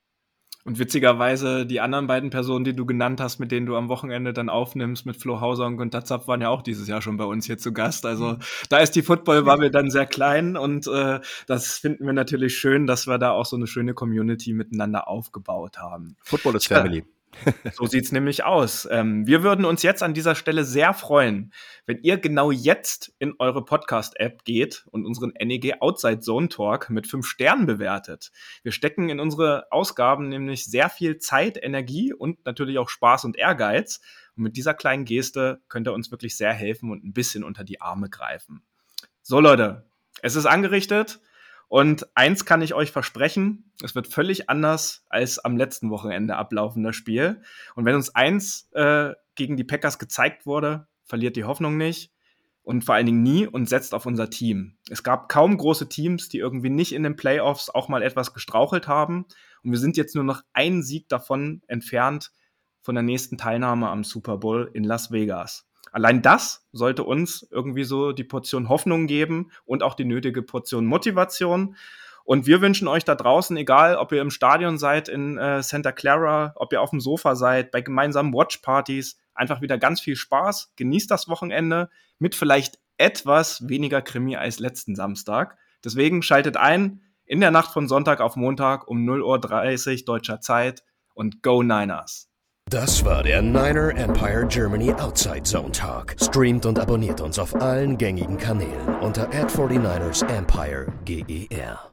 Und witzigerweise, die anderen beiden Personen, die du genannt hast, mit denen du am Wochenende dann aufnimmst, mit Flo Hauser und Günter Zapf, waren ja auch dieses Jahr schon bei uns hier zu Gast. Also mhm. da ist die Football-Bubble dann sehr klein und äh, das finden wir natürlich schön, dass wir da auch so eine schöne Community miteinander aufgebaut haben. Football ist Family. So sieht's nämlich aus. Ähm, wir würden uns jetzt an dieser Stelle sehr freuen, wenn ihr genau jetzt in eure Podcast-App geht und unseren NEG Outside Zone Talk mit fünf Sternen bewertet. Wir stecken in unsere Ausgaben nämlich sehr viel Zeit, Energie und natürlich auch Spaß und Ehrgeiz. Und mit dieser kleinen Geste könnt ihr uns wirklich sehr helfen und ein bisschen unter die Arme greifen. So Leute, es ist angerichtet. Und eins kann ich euch versprechen, es wird völlig anders als am letzten Wochenende ablaufender Spiel. Und wenn uns eins äh, gegen die Packers gezeigt wurde, verliert die Hoffnung nicht und vor allen Dingen nie und setzt auf unser Team. Es gab kaum große Teams, die irgendwie nicht in den Playoffs auch mal etwas gestrauchelt haben. Und wir sind jetzt nur noch einen Sieg davon entfernt von der nächsten Teilnahme am Super Bowl in Las Vegas. Allein das sollte uns irgendwie so die Portion Hoffnung geben und auch die nötige Portion Motivation. Und wir wünschen euch da draußen, egal ob ihr im Stadion seid in äh, Santa Clara, ob ihr auf dem Sofa seid, bei gemeinsamen Watchpartys, einfach wieder ganz viel Spaß. Genießt das Wochenende mit vielleicht etwas weniger Krimi als letzten Samstag. Deswegen schaltet ein in der Nacht von Sonntag auf Montag um 0.30 Uhr deutscher Zeit und Go Niners! Das war der Niner Empire Germany Outside Zone Talk. Streamt und abonniert uns auf allen gängigen Kanälen unter ad 49 ersempire GER.